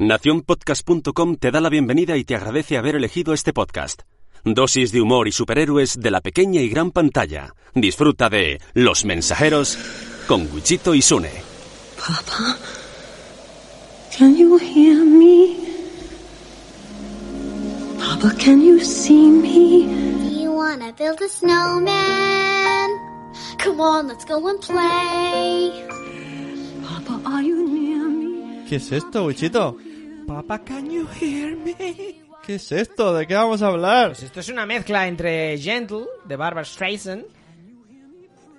Nacionpodcast.com te da la bienvenida y te agradece haber elegido este podcast. Dosis de humor y superhéroes de la pequeña y gran pantalla. Disfruta de Los Mensajeros con Wichito y Sune. Papa, can you hear me? Papa, can you see me? Do you wanna build a snowman? Come on, let's go and play. Papa, are you near me? ¿Qué es esto, Wichito? Papa, can you hear me? ¿Qué es esto? ¿De qué vamos a hablar? Pues esto es una mezcla entre Gentle, de Barbara Streisand,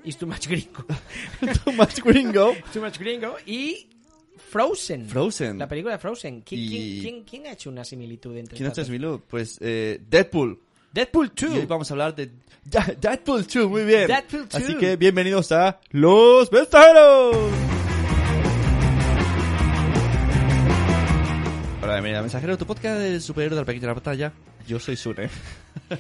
y Too Much Gringo. Too much gringo. Too Much Gringo y Frozen. Frozen. La película de Frozen. ¿Qui- Y- ¿Quién, quién, quién ha hecho una similitud entre ¿Quién ha hecho? Smilu? Pues eh, Deadpool. Deadpool 2. Y hoy vamos a hablar de Deadpool 2, muy bien. Deadpool 2. Así que bienvenidos a Los Mensajeros. Hola, bienvenido a Mensajero, tu podcast de superhéroe de la pequeña batalla. Yo soy Sune.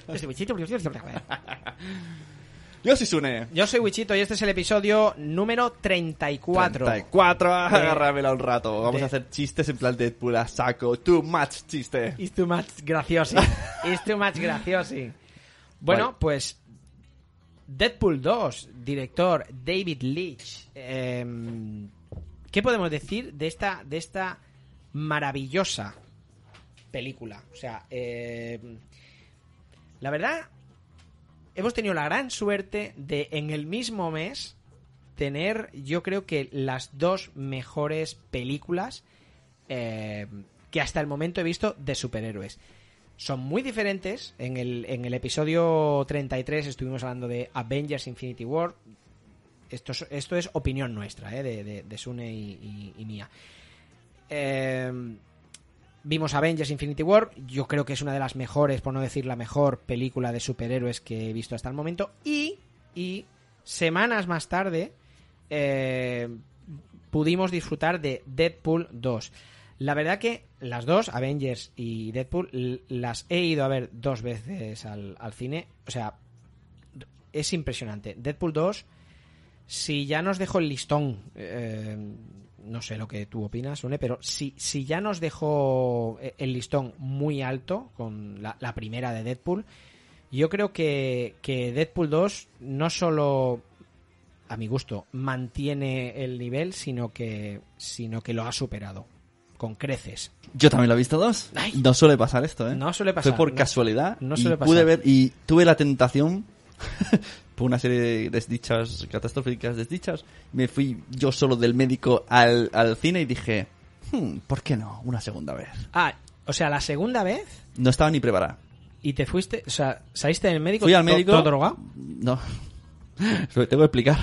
Yo soy Wichito, yo soy- Yo soy Sune. Yo soy Wichito y este es el episodio número 34. 34, agárramela un rato. Vamos de- a hacer chistes en plan Deadpool a saco. Too much chiste. It's too much graciosi. It's too much graciosi. Bueno, Vale. pues Deadpool 2, director David Leitch. Em, ¿Qué podemos decir de esta, de esta maravillosa película? O sea, em, la verdad, hemos tenido la gran suerte de en el mismo mes tener, yo creo que las dos mejores películas eh, que hasta el momento he visto de superhéroes. Son muy diferentes. En el, en el episodio 33 estuvimos hablando de Avengers Infinity War. Esto es, esto es opinión nuestra, eh, de, de, de Sune y- y mía. Eh, vimos Avengers Infinity War. Yo creo que es una de las mejores, por no decir la mejor película de superhéroes que he visto hasta el momento. Y, y semanas más tarde eh, pudimos disfrutar de Deadpool 2. La verdad que las dos, Avengers y Deadpool, las he ido a ver dos veces al, al cine. O sea, es impresionante. Deadpool 2, si ya nos dejó el listón, eh, no sé lo que tú opinas, Une, pero si, si ya nos dejó eh, el listón muy alto con la, la primera de Deadpool, yo creo que, que Deadpool 2 no solo a mi gusto, mantiene el nivel, sino que, sino que lo ha superado. Con creces. Yo también lo he visto dos. Ay. No suele pasar esto, ¿eh? No suele pasar, Fue por no. casualidad. No y suele pude pasar. ver y tuve la tentación por una serie de desdichas catastróficas desdichas. Me fui yo solo del médico al, al cine y dije, "Hmm, ¿por qué no? Una segunda vez. Ah, o sea, la segunda vez No estaba ni preparada. y te fuiste, o sea, saliste del médico Fui al médico. todo drogado. No. Lo tengo que explicar.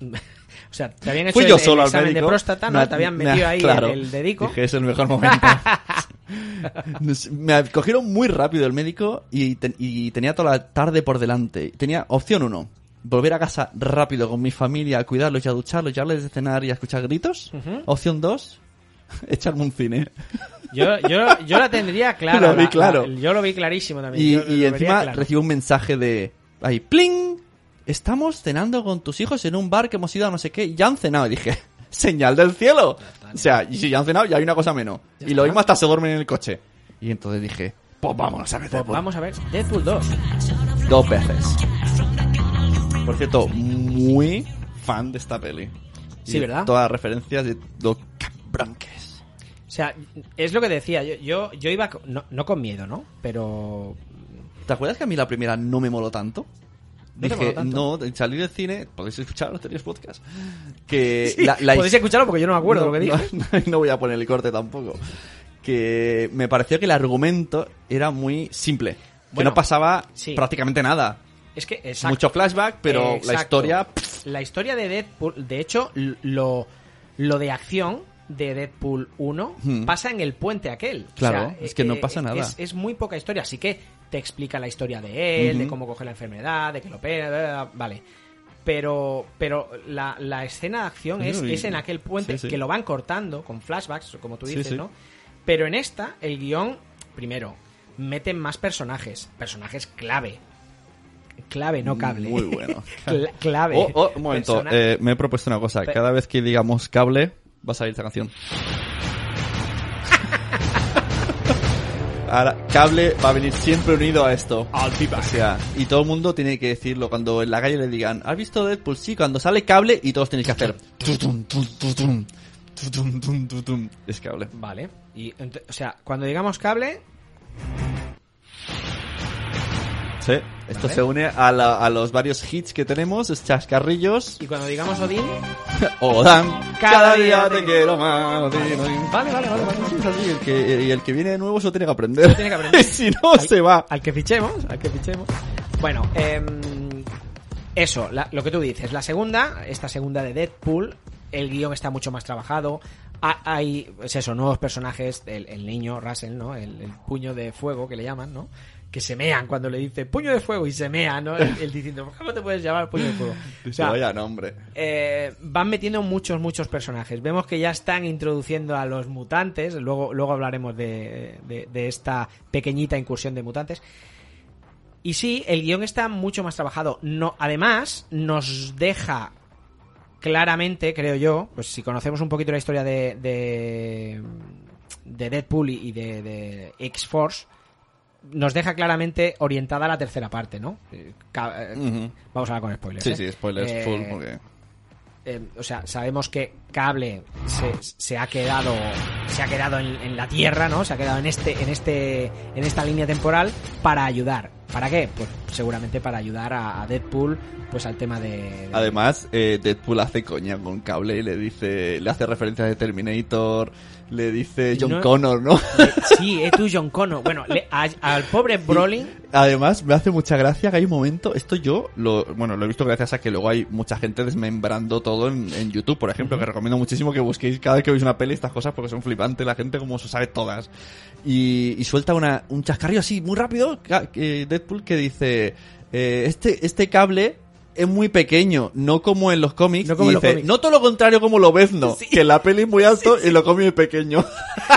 O sea, te habían hecho Fui el, yo el solo al examen médico. de próstata, ¿no? Me- te habían me- metido ahí claro. el, el dedico. Dije, es el mejor momento. Me cogieron muy rápido el médico y, te- y tenía toda la tarde por delante. Tenía opción uno. Volver a casa rápido con mi familia, a cuidarlos y a ducharlos, llevarles de cenar y a escuchar gritos. Opción dos, echarme un cine. Yo, yo, yo la tendría clara. Lo vi la- claro. la- yo lo vi clarísimo también. Y, yo y encima claro. recibo un mensaje de... Ahí, ¡pling! Estamos cenando con tus hijos en un bar que hemos ido a no sé qué. y Ya han cenado. Y dije, señal del cielo. O sea, y si ya han cenado, ya hay una cosa menos. Ya y lo está. mismo hasta se duermen en el coche. Y entonces dije, pues vámonos a ver Pues Deadpool. vamos a ver, Deadpool 2. Dos veces. Por cierto, muy fan de esta peli. Sí, Y ¿verdad? Todas las referencias de lo cabrón que es. O sea, es lo que decía. Yo, yo, yo iba, con- no, no con miedo, ¿no? Pero ¿Te acuerdas que a mí la primera no me moló tanto? ¿No te Dije, no, salir del cine, podéis escuchar los anteriores podcast. Que la, la podéis escucharlo porque yo no me acuerdo no, lo que dije. No, no, voy a poner el corte tampoco. Que me pareció que el argumento era muy simple. Que Bueno, no pasaba sí. prácticamente nada. Es que, exacto. Mucho flashback, pero la Exacto. historia... pff, La historia de Deadpool, de hecho, lo, lo de acción de Deadpool 1 Hmm. pasa en el puente aquel. O Claro, sea, es que no pasa nada. Es, es muy poca historia, así que te explica la historia de él, de cómo coge la enfermedad, de que lo opera, vale. Pero, pero la, la escena de acción es, es en aquel puente Sí, sí. que lo van cortando con flashbacks, como tú dices, sí. ¿no? Pero en esta, el guion, primero, meten más personajes, personajes clave. Clave, no cable. Muy bueno. Cla- clave. Oh, oh, un momento, eh, me he propuesto una cosa. Cada vez que digamos cable, va a salir esta canción. Ahora, cable va a venir siempre unido a esto. O sea, y todo el mundo tiene que decirlo cuando en la calle le digan, ¿has visto Deadpool? Sí, cuando sale cable y todos tenéis que hacer... Es cable. Vale. Y, o sea, cuando digamos cable, Sí, esto Vale. se une a, la- a los varios hits que tenemos, chascarrillos. y cuando digamos Odín, Odán, Cada cada día día te quiero más. Odín, Odín. Vale, vale, vale, vale. así, el que, y el que viene de nuevo eso tiene que aprender. tiene que aprender. si no, se va. al que fichemos, al que fichemos. Bueno, em, eso, la- lo que tú dices. La segunda, esta segunda de Deadpool, el guion está mucho más trabajado. Ha- Hay, es eso, nuevos personajes, el, el niño Russell, ¿no? El, el puño de fuego que le llaman, ¿no? Que se mean cuando le dice puño de fuego y se mea, ¿no? El, el diciendo, ¿cómo te puedes llamar puño de fuego? O sea, vaya nombre. eh, van metiendo muchos, muchos personajes. Vemos que ya están introduciendo a los mutantes. Luego, luego hablaremos de, de- de esta pequeñita incursión de mutantes. Y sí, el guion está mucho más trabajado. No, además, nos deja claramente, creo yo, pues si conocemos un poquito la historia de, de, de Deadpool y y de, de X-Force, nos deja claramente orientada a la tercera parte, ¿no? Eh, eh. Vamos a hablar con spoilers. Sí, ¿eh? sí, spoilers full, porque... o sea, sabemos que Cable se, se ha quedado se ha quedado en, en la Tierra, ¿no? Se ha quedado en este en este en esta línea temporal para ayudar. ¿Para qué? Pues seguramente para ayudar a, a Deadpool pues al tema de, de- Además, eh, Deadpool hace coña con cable y le dice, le hace referencias de Terminator, le dice John No- Connor, ¿no? Sí, es tú John Connor. Bueno, le- a- al pobre Brolin Además, me hace mucha gracia que hay un momento, esto yo, lo, bueno, lo he visto gracias a que luego hay mucha gente desmembrando todo en, en YouTube, por ejemplo, que recomiendo muchísimo que busquéis cada vez que veis una peli estas cosas porque son flipantes, la gente como se sabe todas. Y, y suelta una, un chascarrillo así, muy rápido, que Deadpool que dice, eh, este, este cable es muy pequeño, no como en los cómics. No como y en los dice, cómics. no todo lo contrario como lo ves, no. Sí. Que la peli es muy alto y lo cómic es pequeño.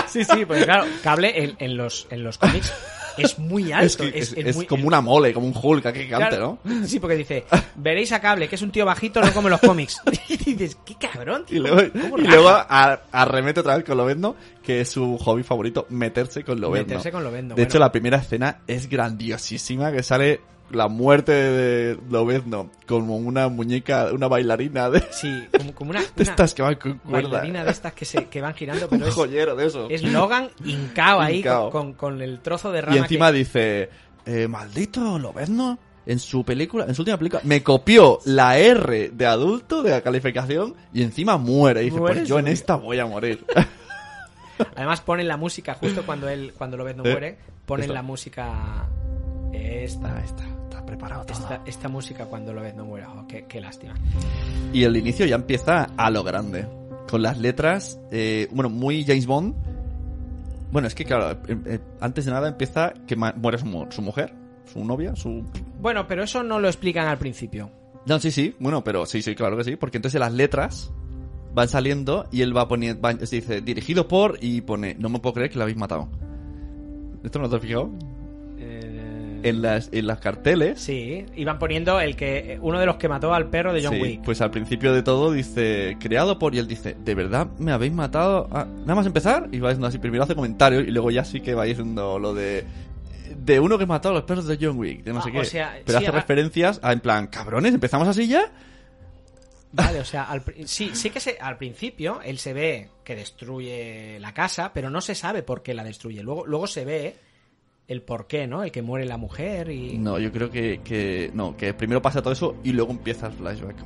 Sí, sí, porque claro, Cable en, en los en los cómics es muy alto, es que es, es, es es muy- como una mole, como un Hulk, aquí gigante, Claro, ¿no? Sí, porque dice, veréis a Cable, que es un tío bajito, no como en los cómics. Y dices, qué cabrón, tío. Y luego, ¿cómo y luego a- arremete otra vez con Lobezno, que es su hobby favorito, meterse con Lobezno. Meterse con Lobezno, De bueno. hecho, la primera escena es grandiosísima, que sale la muerte de Lobezno como una muñeca, una bailarina de, Sí, como, como una, de estas que van con cuerda. bailarina de estas que, se, que van girando, Un es, joyero de eso. es Logan hincao ahí. Con, con, con el trozo de rama Y encima que- dice, eh, maldito Lobezno, en su película, en su última película, me copió la R de adulto de la calificación y encima muere. Y dice, pues yo en esta voy a morir. Además ponen la música justo cuando él cuando Lobezno Eh, muere, ponen la música esta, está preparado todo. esta, esta música cuando Lobezno muere. Oh, qué, qué lástima. Y el inicio ya empieza a lo grande. Con las letras, eh, bueno, muy James Bond. Bueno, es que claro, eh, eh, antes de nada empieza que muere su, mu- su mujer, su novia, su... Bueno, pero eso no lo explican al principio. No, sí, sí, bueno, pero sí, sí, claro que sí, porque entonces las letras van saliendo y él va poniendo, va- se dice, dirigido por, y pone, no me puedo creer que lo habéis matado. ¿Esto no te has fijado? En las, en las carteles. Sí, iban poniendo el que uno de los que mató al perro de John Sí, Wick. Pues al principio de todo dice, creado por, y él dice, ¿de verdad me habéis matado? Nada más empezar, y va diciendo así, primero hace comentarios, y luego ya sí que va diciendo lo de, de uno que mató a los perros de John Wick, de no Ah, sé o qué. sea, Pero sí, hace referencias a, en plan, cabrones, ¿empezamos así ya? Vale, o sea, al sí, sí que se, al principio él se ve que destruye la casa, pero no se sabe por qué la destruye. Luego, luego se ve el por qué, ¿no? El que muere la mujer y... No, yo creo que, que, no, que primero pasa todo eso y luego empieza el flashback.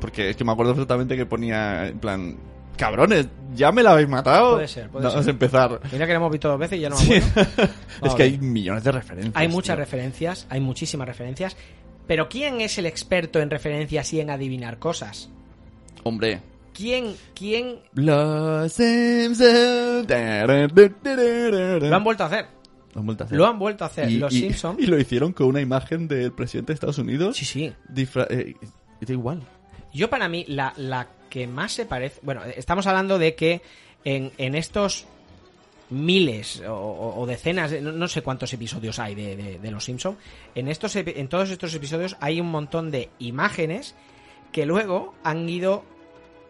Porque es que me acuerdo perfectamente que ponía, en plan, cabrones, ¿ya me la habéis matado? Puede ser, puede Vamos ser. a empezar. Mira que lo hemos visto dos veces y ya no me Sí. acuerdo. es que hay millones de referencias. Hay muchas tío. referencias, hay muchísimas referencias. Pero ¿quién es el experto en referencias y en adivinar cosas? Hombre, ¿Quién, quién Los Simpsons. lo han vuelto a hacer? Lo han vuelto a hacer. Lo han vuelto a hacer. Y- Los y- Simpsons. Y lo hicieron con una imagen del presidente de Estados Unidos. Sí, sí. disfra- eh, da igual. Yo para mí, la, la que más se parece... Bueno, estamos hablando de que en, en estos miles o, decenas, de- no, no sé cuántos episodios hay de, de- de Los Simpson, en estos en todos estos episodios hay un montón de imágenes que luego han ido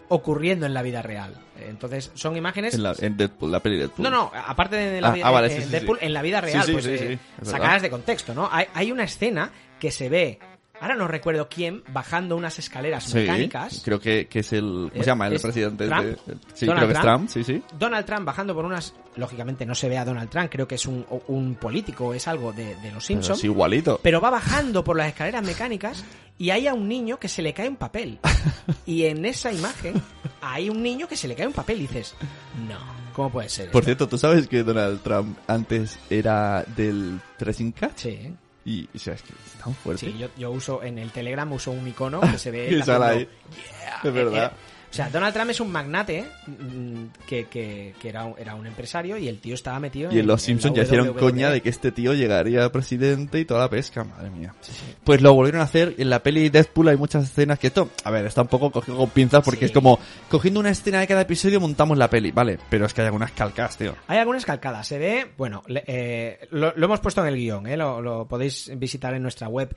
ocurriendo en la vida real. Entonces, son imágenes En, la, en Deadpool, la peli Deadpool. no, no, aparte de la Ah, vida ah, vale, eh, sí, sí, Deadpool, sí. en la vida Sí, real, sí, pues sí, eh, sí, sacadas de contexto, ¿no? Hay, hay una escena que se ve, ahora no recuerdo quién, bajando unas escaleras Sí, mecánicas. creo que, que es el... ¿Cómo ¿Es- se llama? El es presidente Trump? de... Sí, Donald creo que es Trump? Trump, sí, sí. Donald Trump bajando por unas. Lógicamente no se ve a Donald Trump, creo que es un, un político, es algo de, de los Simpsons. es igualito. Pero va bajando por las escaleras mecánicas y hay a un niño que se le cae un papel. Y en esa imagen hay un niño que se le cae un papel y dices, no, ¿cómo puede ser? Por esto?". cierto, ¿tú sabes que Donald Trump antes era del Pressing Catch? Sí, Y, o sea, es que es tan fuerte. sí yo, yo uso en el Telegram uso un icono que se ve. Y sale ahí. haciendo, Es verdad. Eh, eh, o sea, Donald Trump es un magnate mm, que, que, que era, un, era un empresario y el tío estaba metido Y en Los Simpsons ya hicieron WWE. coña de que este tío llegaría a presidente y toda la pesca, madre mía. Pues lo volvieron a hacer. En la peli Deadpool hay muchas escenas que esto, a ver, está un poco cogido con pinzas porque Sí. es como cogiendo una escena de cada episodio montamos la peli, vale, pero es que hay algunas calcas, tío. Hay algunas calcadas. Se ve, bueno, le- eh, lo, lo hemos puesto en el guion, ¿eh? lo, lo podéis visitar en nuestra web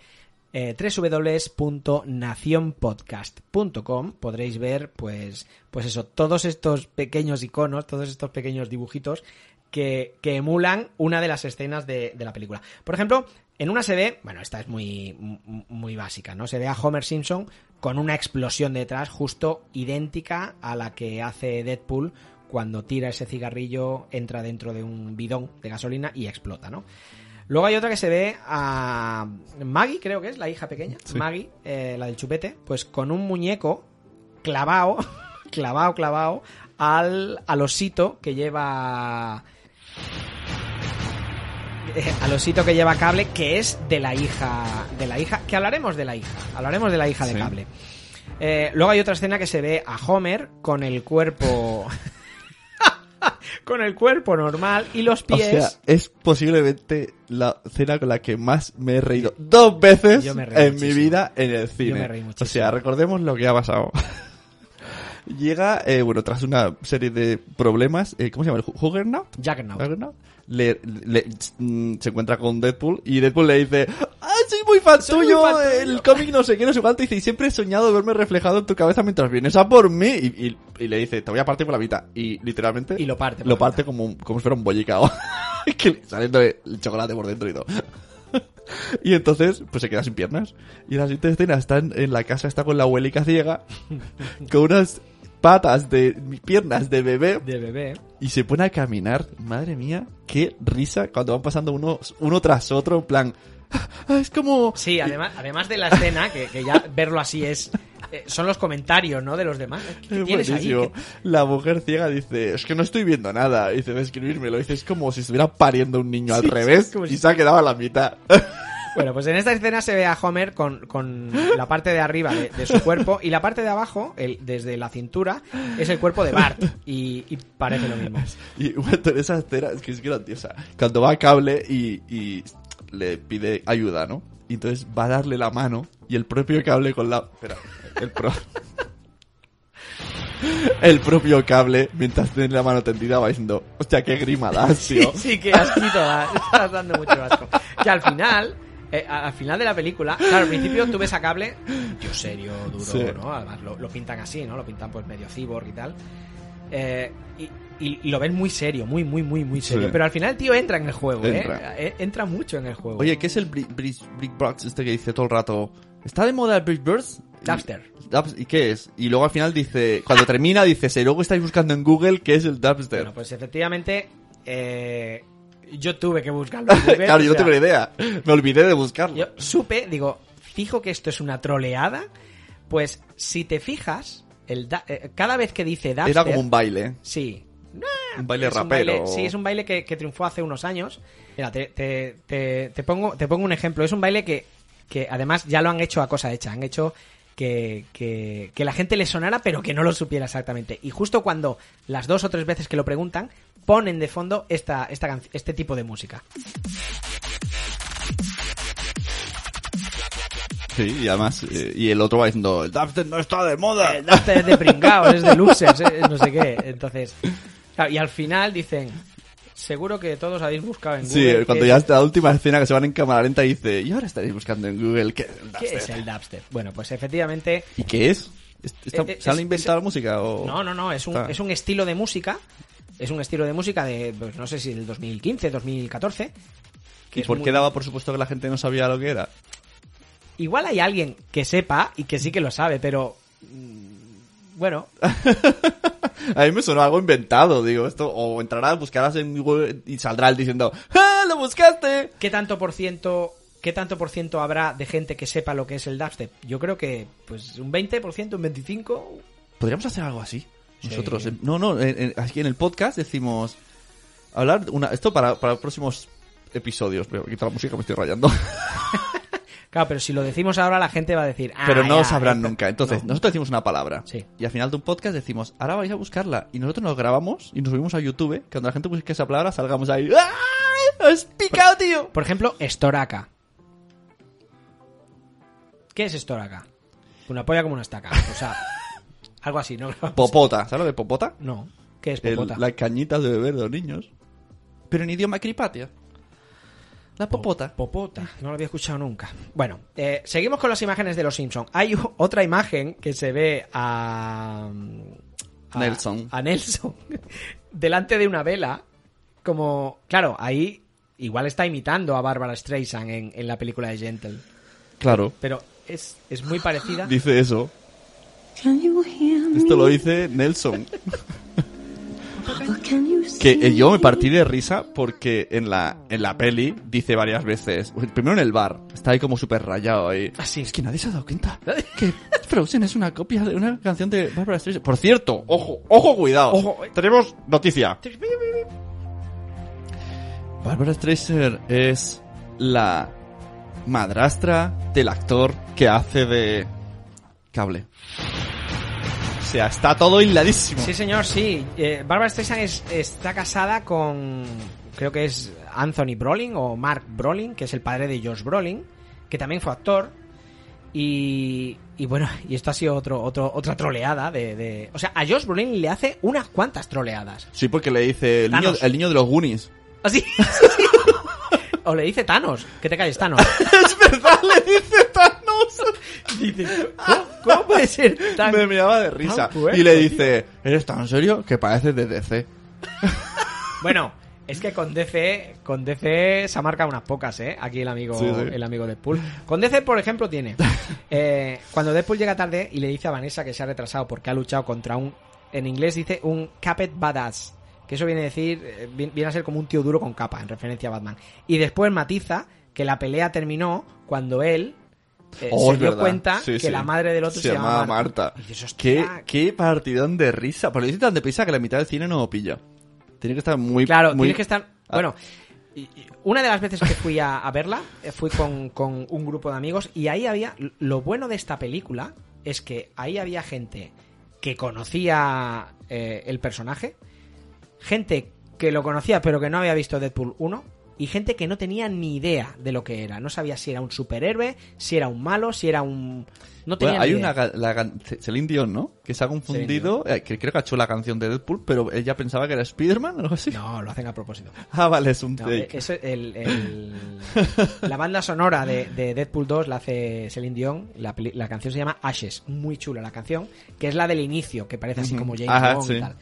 eh, www.nacionpodcast.com. Podréis ver, pues, pues eso, todos estos pequeños iconos, todos estos pequeños dibujitos que, que emulan una de las escenas de, de la película. Por ejemplo, en una se ve, bueno, esta es muy, muy básica, ¿no? Se ve a Homer Simpson con una explosión detrás justo idéntica a la que hace Deadpool cuando tira ese cigarrillo, entra dentro de un bidón de gasolina y explota, ¿no? Luego hay otra que se ve a Maggie, creo que es la hija pequeña, Sí. Maggie, eh, la del chupete, pues con un muñeco clavado, clavado, clavado al, al osito que lleva eh, al osito que lleva cable, que es de la hija, de la hija, que hablaremos de la hija, hablaremos de la hija de cable. Eh, luego hay otra escena que se ve a Homer con el cuerpo, con el cuerpo normal y los O pies. sea, es posiblemente la escena con la que más me he reído dos veces reí en mi vida en el cine. me reí o sea, recordemos lo que ha pasado. Llega, eh, bueno, tras una serie de problemas, eh, ¿cómo se llama? ¿El Juggernaut? Juggernaut. Juggernaut. Le, le- mm, se encuentra con Deadpool y Deadpool le dice ¡Ah, soy muy fan Soy muy tuyo! fan tuyo". El cómic no sé qué, no sé cuánto. Y dice, y siempre he soñado verme reflejado en tu cabeza mientras vienes a por mí. Y, y- y le dice, te voy a partir por la mitad. Y literalmente... Y lo parte Lo parte como, como si fuera un bollicao. que saliendo el chocolate por dentro y todo. y entonces, pues se queda sin piernas. Y en la siguiente escena está en, en la casa, está con la abuelica ciega, con unas patas de piernas de bebé De bebé. y se pone a caminar. Madre mía, qué risa cuando van pasando uno, uno tras otro, en plan. "Ah, Es como. Sí, además, además de la escena, que, que ya verlo así es. eh, son los comentarios, ¿no? De los demás. ¿Qué Es tienes ahí? buenísimo. ¿Qué- La mujer ciega dice, es que no estoy viendo nada. Y dice, describírmelo. Dice, es como si estuviera pariendo un niño al revés y si- se ha quedado a la mitad. Bueno, pues en esta escena se ve a Homer con, con la parte de arriba de, de su cuerpo y la parte de abajo, el, desde la cintura, es el cuerpo de Bart. Y, y parece lo mismo. Y bueno, en esa escena es que es grandiosa. Cuando va a cable y, y le pide ayuda, ¿no? Y entonces va a darle la mano y el propio cable con la... Espera, el pro... El propio cable, mientras tiene la mano tendida, va diciendo, hostia, qué grima das, Sí, tío. sí, que asquito da. Estás dando mucho asco. Que al final, eh, al final de la película, claro, al principio tú ves a cable, tío serio, duro, Sí. ¿no? Además lo, lo pintan así, ¿no? Lo pintan pues medio cyborg y tal. Eh, y, y- y lo ven muy serio, muy, muy, muy, muy serio. Sí. Pero al final el tío entra en el juego, Entra. ¿eh? Eh, Entra mucho en el juego. Oye, ¿qué es el Brick, Box este que dice todo el rato? ¿Está de moda el Brick Burst? Dubster. Dubs- ¿Y qué es? Y luego al final dice, cuando termina dice, si luego estáis buscando en Google qué es el Dubster. Bueno, pues efectivamente, eh, yo tuve que buscarlo. en Google, claro, yo no sea, tengo ni idea. Me olvidé de buscarlo. Yo supe, digo, fijo que esto es una troleada. Pues si te fijas, el da- eh, cada vez que dice Dubster, Era como un baile. Sí. Un baile Es un rapero. baile- sí, es un baile que, que triunfó hace unos años. Mira, te, te, te, te pongo, te pongo un ejemplo. Es un baile que, que además ya lo han hecho a cosa hecha. Han hecho que, que, que la gente le sonara, pero que no lo supiera exactamente. Y justo cuando las dos o tres veces que lo preguntan, ponen de fondo esta, esta, este tipo de música. Sí, y además, eh, y el otro va diciendo, el dubstep no está de moda. El dubstep es de pringados, es de losers, eh, no sé qué. Entonces, claro, y al final dicen, seguro que todos habéis buscado en Sí, Google. cuando qué ya es- está la última escena que se van en cámara lenta y dice, y ahora estaréis buscando en Google qué es el ¿Qué es dubstep?". el dubstep? Bueno, pues efectivamente, ¿Y qué es? ¿Est- está- Eh, eh, ¿Se han inventado la música o...? no, no, no, es un, Está. es un estilo de música, es un estilo de música de, pues, no sé si del 2015, 2014. que ¿Y por muy- qué daba por supuesto que la gente no sabía lo que era? Igual hay alguien que sepa y que sí que lo sabe, pero... mm, Bueno, A mí me sonó algo inventado, digo, esto, o entrarás, buscarás en Google y saldrá él diciendo, ¡ah, lo buscaste! ¿qué tanto por ciento... ¿Qué tanto por ciento habrá de gente que sepa lo que es el dubstep? Yo creo que, pues, un 20%, un 25%. Podríamos hacer algo así. Nosotros, en- no, no, en- en- aquí en el podcast decimos, hablar, una, esto para, para próximos episodios, pero quita la música, me estoy rayando. Claro, pero si lo decimos ahora la gente va a decir... "Ah, pero no ya, sabrán esto". nunca. Entonces, No. nosotros decimos una palabra. Sí. Y al final de un podcast decimos, ahora vais a buscarla. Y nosotros nos grabamos y nos subimos a YouTube. Que cuando la gente busque esa palabra, salgamos ahí. ¡Ah! ¡Has picado, tío! Por ejemplo, estoraca. ¿Qué es estoraca? Una polla como una estaca. O sea, algo así, ¿no? Popota. ¿Sabes lo de popota? No. ¿Qué es El- popota? las cañitas de beber de los niños. Pero en idioma cripatia. La popota. Popota, no lo había escuchado nunca. Bueno, eh, seguimos con las imágenes de los Simpson. Hay otra imagen que se ve a, a- Nelson. A Nelson delante de una vela, como claro, ahí igual está imitando a Barbara Streisand en, en la película de Gentle, Claro. pero es, es muy parecida. Dice eso. Can you hear me? Esto lo dice Nelson. Que eh, yo me partí de risa porque en la, en la peli dice varias veces. Primero en el bar. Está ahí como súper rayado ahí. Ah, sí. Es que nadie se ha dado cuenta que Frozen es una copia de una canción de Barbara Streisand. Por cierto, ojo, ojo, cuidado. Ojo. Tenemos noticia. Barbara Streisand es la madrastra del actor que hace de cable. O sea, está todo hiladísimo. Sí, señor, sí. Eh, Barbara Streisand es- está casada con. Creo que es Anthony Brolin o Mark Brolin, que es el padre de Josh Brolin, que también fue actor. Y, y bueno, y esto ha sido otro, otro, otra troleada de, de- O sea, a Josh Brolin le hace unas cuantas troleadas. Sí, porque le dice el niño, Thanos. el niño de los Goonies. Así. o le dice Thanos. Que te calles, Thanos. es verdad, le dice Thanos. Dice, ¿cómo, cómo puede ser tan.? Me miraba de risa. y le dice, ¿eres tan serio? Que pareces de DC. Bueno, es que con DC, con DC se ha marcado unas pocas, ¿eh? Aquí el amigo, Sí, sí. el amigo Deadpool. Con DC, por ejemplo, tiene. eh, cuando Deadpool llega tarde y le dice a Vanessa que se ha retrasado porque ha luchado contra un. En inglés dice un Capet Badass. Que eso viene a decir. eh, vi- Viene a ser como un tío duro con capa, en referencia a Batman. Y después matiza que la pelea terminó cuando él. eh, Oh, se dio verdad. cuenta Sí, que sí. la madre del otro se, llamaba Marta. Y dices, ¿Qué, "Hostia, qué partidón de risa. Pero dice tan deprisa que la mitad del cine no lo pilla. Tiene que estar muy... Claro, muy... tienes que estar. Ah. Bueno, una de las veces que fui a, a verla, eh, fui con, con un grupo de amigos y ahí había. Lo bueno de esta película es que ahí había gente que conocía eh, el personaje, gente que lo conocía pero que no había visto Deadpool 1 y gente que no tenía ni idea de lo que era. No sabía si era un superhéroe, si era un malo, si era un. No tenía Bueno, hay ni una... idea. ga- La, Celine Dion, ¿no? Que se ha confundido... eh, que creo que ha hecho la canción de Deadpool, pero ella pensaba que era Spider-Man o algo así. No, lo hacen a propósito. Ah, vale, es un No, take. eso, el, el- la banda sonora de, de Deadpool 2 la hace Celine Dion. La, la canción se llama Ashes. Muy chula la canción. Que es la del inicio, que parece así como James Bond y tal.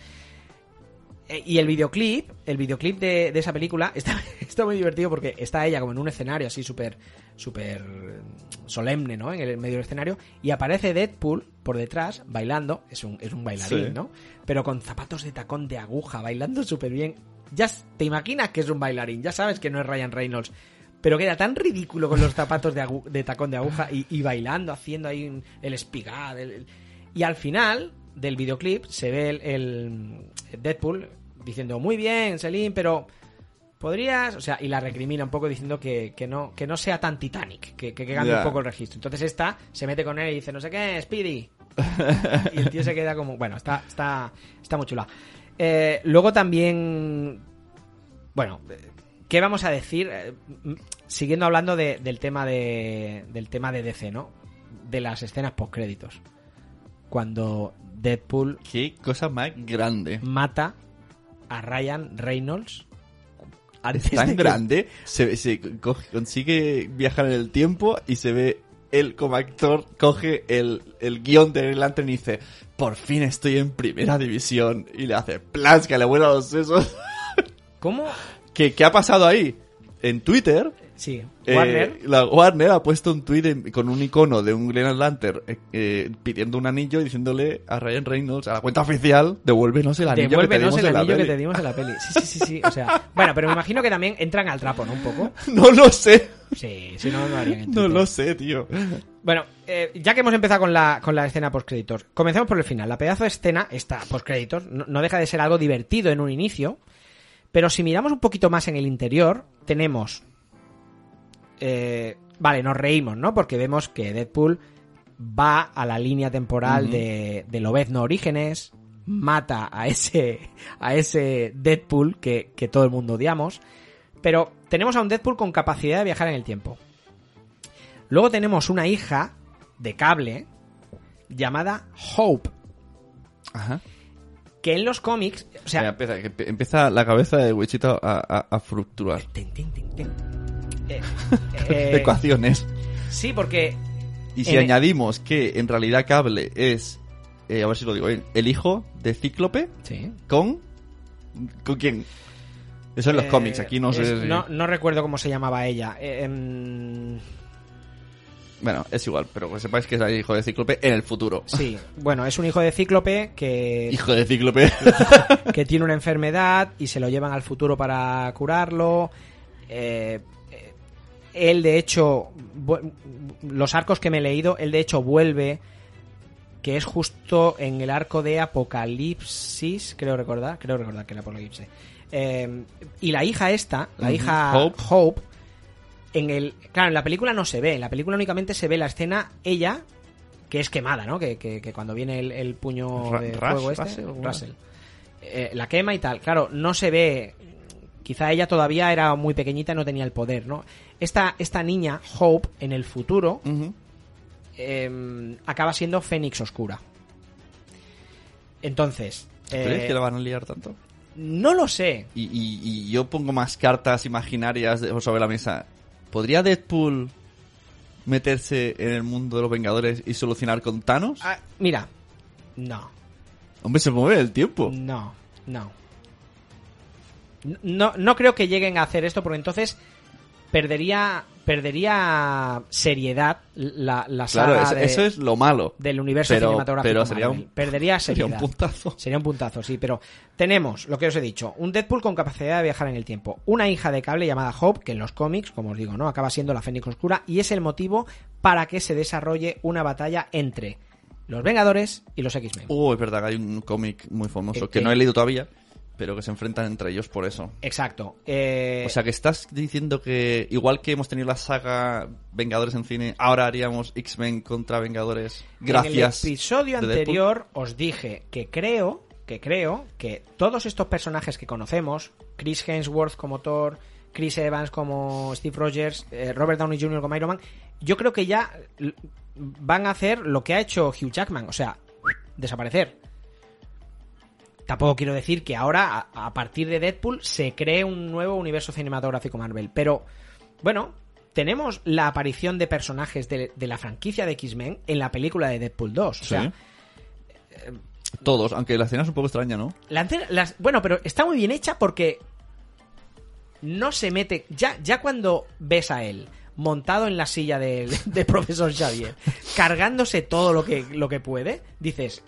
Eh, Y el videoclip, el videoclip de, de esa película está, está muy divertido porque está ella como en un escenario así súper súper solemne, ¿no? En el medio del escenario y aparece Deadpool por detrás bailando, es un, es un bailarín, Sí. ¿no? Pero con zapatos de tacón de aguja, bailando súper bien. Ya te imaginas que es un bailarín, ya sabes que no es Ryan Reynolds. Pero queda tan ridículo con los zapatos de, agu- de tacón de aguja y, y bailando, haciendo ahí un- el el- Y al final del videoclip se ve el, el Deadpool diciendo, muy bien, Selim, pero podrías, o sea, y la recrimina un poco diciendo que, que no que no sea tan Titanic, que, que, que cambie Ya. un poco el registro. Entonces esta se mete con él y dice, no sé qué, Speedy. y el tío se queda como, bueno, está está está muy chula. Eh, luego también, bueno, ¿qué vamos a decir? Eh, Siguiendo hablando de- del tema de del tema de DC, ¿no? De las escenas post créditos. Cuando Deadpool Qué cosa más grande. mata a Ryan Reynolds Es tan que- grande, se, se coge- consigue viajar en el tiempo y se ve él como actor, coge el, el guion de Green Lantern y dice, por fin estoy en primera división. Y le hace plans que le vuela los sesos. ¿Cómo? ¿Qué, ¿Qué ha pasado ahí? En Twitter, Sí, eh, Warner. la Warner ha puesto un tweet con un icono de un Green Lantern eh, eh, pidiendo un anillo y diciéndole a Ryan Reynolds, a la cuenta oficial, devuélvenos el anillo que te Devuélvenos dimos el en la anillo que peli". te dimos en la peli. Sí, sí, sí, sí. O sea, bueno, pero me imagino que también entran al trapo, ¿no? Un poco. No lo sé. Sí, si no, no harían No lo sé, tío. Bueno, eh, ya que hemos empezado con la, con la escena post-créditos, comencemos por el final. La pedazo de escena, esta post-créditos, no, no deja de ser algo divertido en un inicio, pero si miramos un poquito más en el interior, tenemos... eh, vale, nos reímos, ¿no? Porque vemos que Deadpool va a la línea temporal Ujú. de, de Lobezno Orígenes, mata a ese, a ese Deadpool que, que todo el mundo odiamos, pero tenemos a un Deadpool con capacidad de viajar en el tiempo. Luego tenemos una hija de cable llamada Hope, Ajá. que en los cómics, o sea, Mira, empieza, la cabeza de Wichito a, a, a tin. Eh, eh, Ecuaciones. sí, porque Y si añadimos que en realidad Cable es, eh, a ver si lo digo bien, el hijo de Cíclope sí. con... ¿Con quién? Eso en los Eh, cómics, aquí no sé es- si- no, no recuerdo cómo se llamaba ella. Em, Bueno, es igual, pero que sepáis que es el hijo de Cíclope en el futuro. sí, bueno, es un hijo de Cíclope que, Hijo de Cíclope. que tiene una enfermedad y se lo llevan al futuro para curarlo. Eh, él, de hecho, los arcos que me he leído, él de hecho vuelve, que es justo en el arco de Apocalipsis, creo recordar, creo recordar que era Apocalipsis. Eh, y la hija esta, la hija Hope. Hope, en el, claro, en la película no se ve, en la película únicamente se ve la escena ella que es quemada, ¿no? Que, que- que cuando viene el, el puño Ra- de fuego este, Russell, ¿cómo Russell, eh, la quema y tal. Claro, no se ve. Quizá ella todavía era muy pequeñita y no tenía el poder, ¿no? Esta, esta niña, Hope, en el futuro, eh, acaba siendo Fénix Oscura. Entonces, ¿Crees eh, que la van a liar tanto? no lo sé. Y, y- y yo pongo más cartas imaginarias sobre la mesa. ¿Podría Deadpool meterse en el mundo de los Vengadores y solucionar con Thanos? Ah, mira, no, Hombre, se mueve el tiempo. no, no. No, no creo que lleguen a hacer esto porque entonces perdería perdería seriedad la, la Claro, saga eso, de- eso es lo malo. del universo Pero- cinematográfico pero sería Marvel. un- perdería Sería seriedad un puntazo. Sería un puntazo, sí, pero tenemos lo que os he dicho, un Deadpool con capacidad de viajar en el tiempo, una hija de cable llamada Hope, que en los cómics, como os digo, no, acaba siendo la Fénix Oscura y es el motivo para que se desarrolle una batalla entre los Vengadores y los X-Men. Es verdad que hay un cómic muy famoso Eh, que eh. no he leído todavía, pero que se enfrentan entre ellos por eso. Exacto. Eh, O sea, que estás diciendo que igual que hemos tenido la saga Vengadores en cine, ahora haríamos X-Men contra Vengadores gracias. En el episodio anterior os dije que creo, que creo que todos estos personajes que conocemos, Chris Hemsworth como Thor, Chris Evans como Steve Rogers, eh, Robert Downey Jr. como Iron Man, yo creo que ya van a hacer lo que ha hecho Hugh Jackman, o sea, desaparecer. Tampoco quiero decir que ahora, a, a partir de Deadpool, se cree un nuevo universo cinematográfico Marvel. Pero, bueno, tenemos la aparición de personajes de, de la franquicia de X-Men en la película de Deadpool 2. O Sí. sea, Todos, aunque la escena es un poco extraña, ¿no? la antena- las- bueno, pero está muy bien hecha porque no se mete. Ya, ya cuando ves a él montado en la silla del, del profesor Xavier, cargándose todo lo que, lo que puede, dices,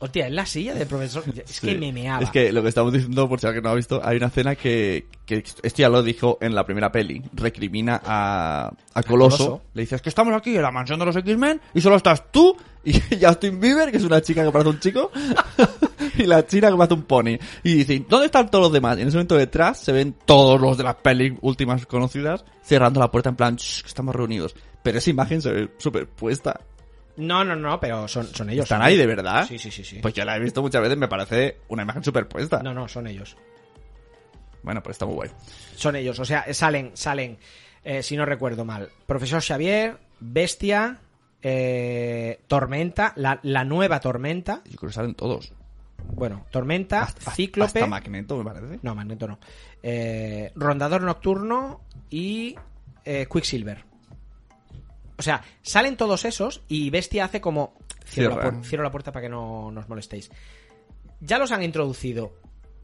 hostia, es la silla del profesor. Es que me meaba. Es que lo que estamos diciendo, por si alguien no ha visto, hay una escena que, que esto ya lo dijo en la primera peli. Recrimina a, a Coloso. Coloso. Le dice, es que estamos aquí en la mansión de los X-Men y solo estás tú y Justin Bieber, que es una chica que parece un chico. y la china que hace un pony. Y dice, ¿dónde están todos los demás? Y en ese momento detrás se ven todos los de las pelis últimas conocidas cerrando la puerta en plan, "Shh, que estamos reunidos. Pero esa imagen se ve superpuesta. No, no, no, pero son, son ellos. ¿Están son ahí ellos. de verdad? Sí, sí, sí, sí. Pues yo la he visto muchas veces, me parece una imagen superpuesta. No, no, son ellos. Bueno, pues está muy guay. Son ellos, o sea, salen, salen, eh, si no recuerdo mal, Profesor Xavier, Bestia, eh, Tormenta, la, la nueva Tormenta, Yo creo que salen todos. bueno, Tormenta, Hasta- Cíclope, Hasta Magneto, me parece. no, Magneto no, eh, Rondador Nocturno y eh, Quicksilver. O sea, salen todos esos y Bestia hace como... Cierro la, Cierra. puer- cierro la puerta para que no nos molestéis. Ya los han introducido.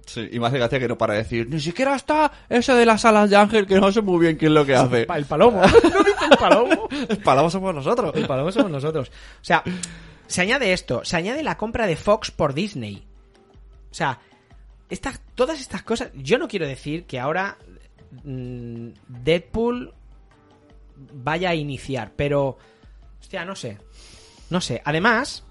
Sí, y me hace gracia que no para decir, ni siquiera está ese de las alas de ángel que no sé muy bien qué es lo que hace. El palomo. ¿No el palomo? Somos nosotros. El palomo somos nosotros. O sea, se añade esto, se añade la compra de Fox por Disney. O sea, estas, todas estas cosas. Yo no quiero decir que ahora mm, Deadpool vaya a iniciar, pero. Hostia, no sé. No sé. Además,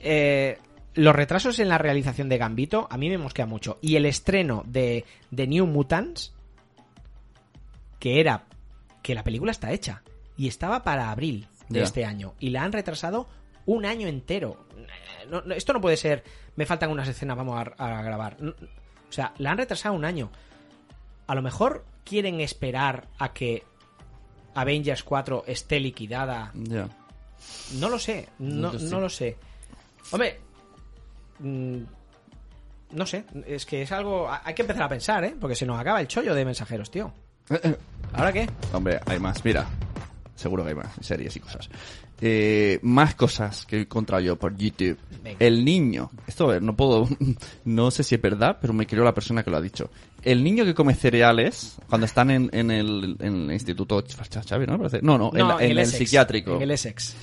eh, los retrasos en la realización de Gambito a mí me mosquea mucho. Y el estreno de, de New Mutants, que era que la película está hecha y estaba para abril de este año y la han retrasado un año entero. No, no, esto no puede ser, me faltan unas escenas, vamos a, a grabar. No, O sea, la han retrasado un año. A lo mejor quieren esperar a que Avengers 4 esté liquidada. Ya. No lo sé, no, no lo sé. Hombre, mm, no sé, es que es algo... Hay que empezar a pensar, ¿eh? Porque se nos acaba el chollo de mensajeros, tío. ¿Ahora qué? Hombre, hay más. Mira, seguro que hay más series y cosas. Eh, más cosas que he encontrado yo por YouTube. Venga. El niño. Esto a ver, no puedo. No sé si es verdad, pero me creo la persona que lo ha dicho. El niño que come cereales cuando están en, en el, en el instituto Xavi, ¿no? Parece- No, no, en, el, Essex, psiquiátrico. En el Essex,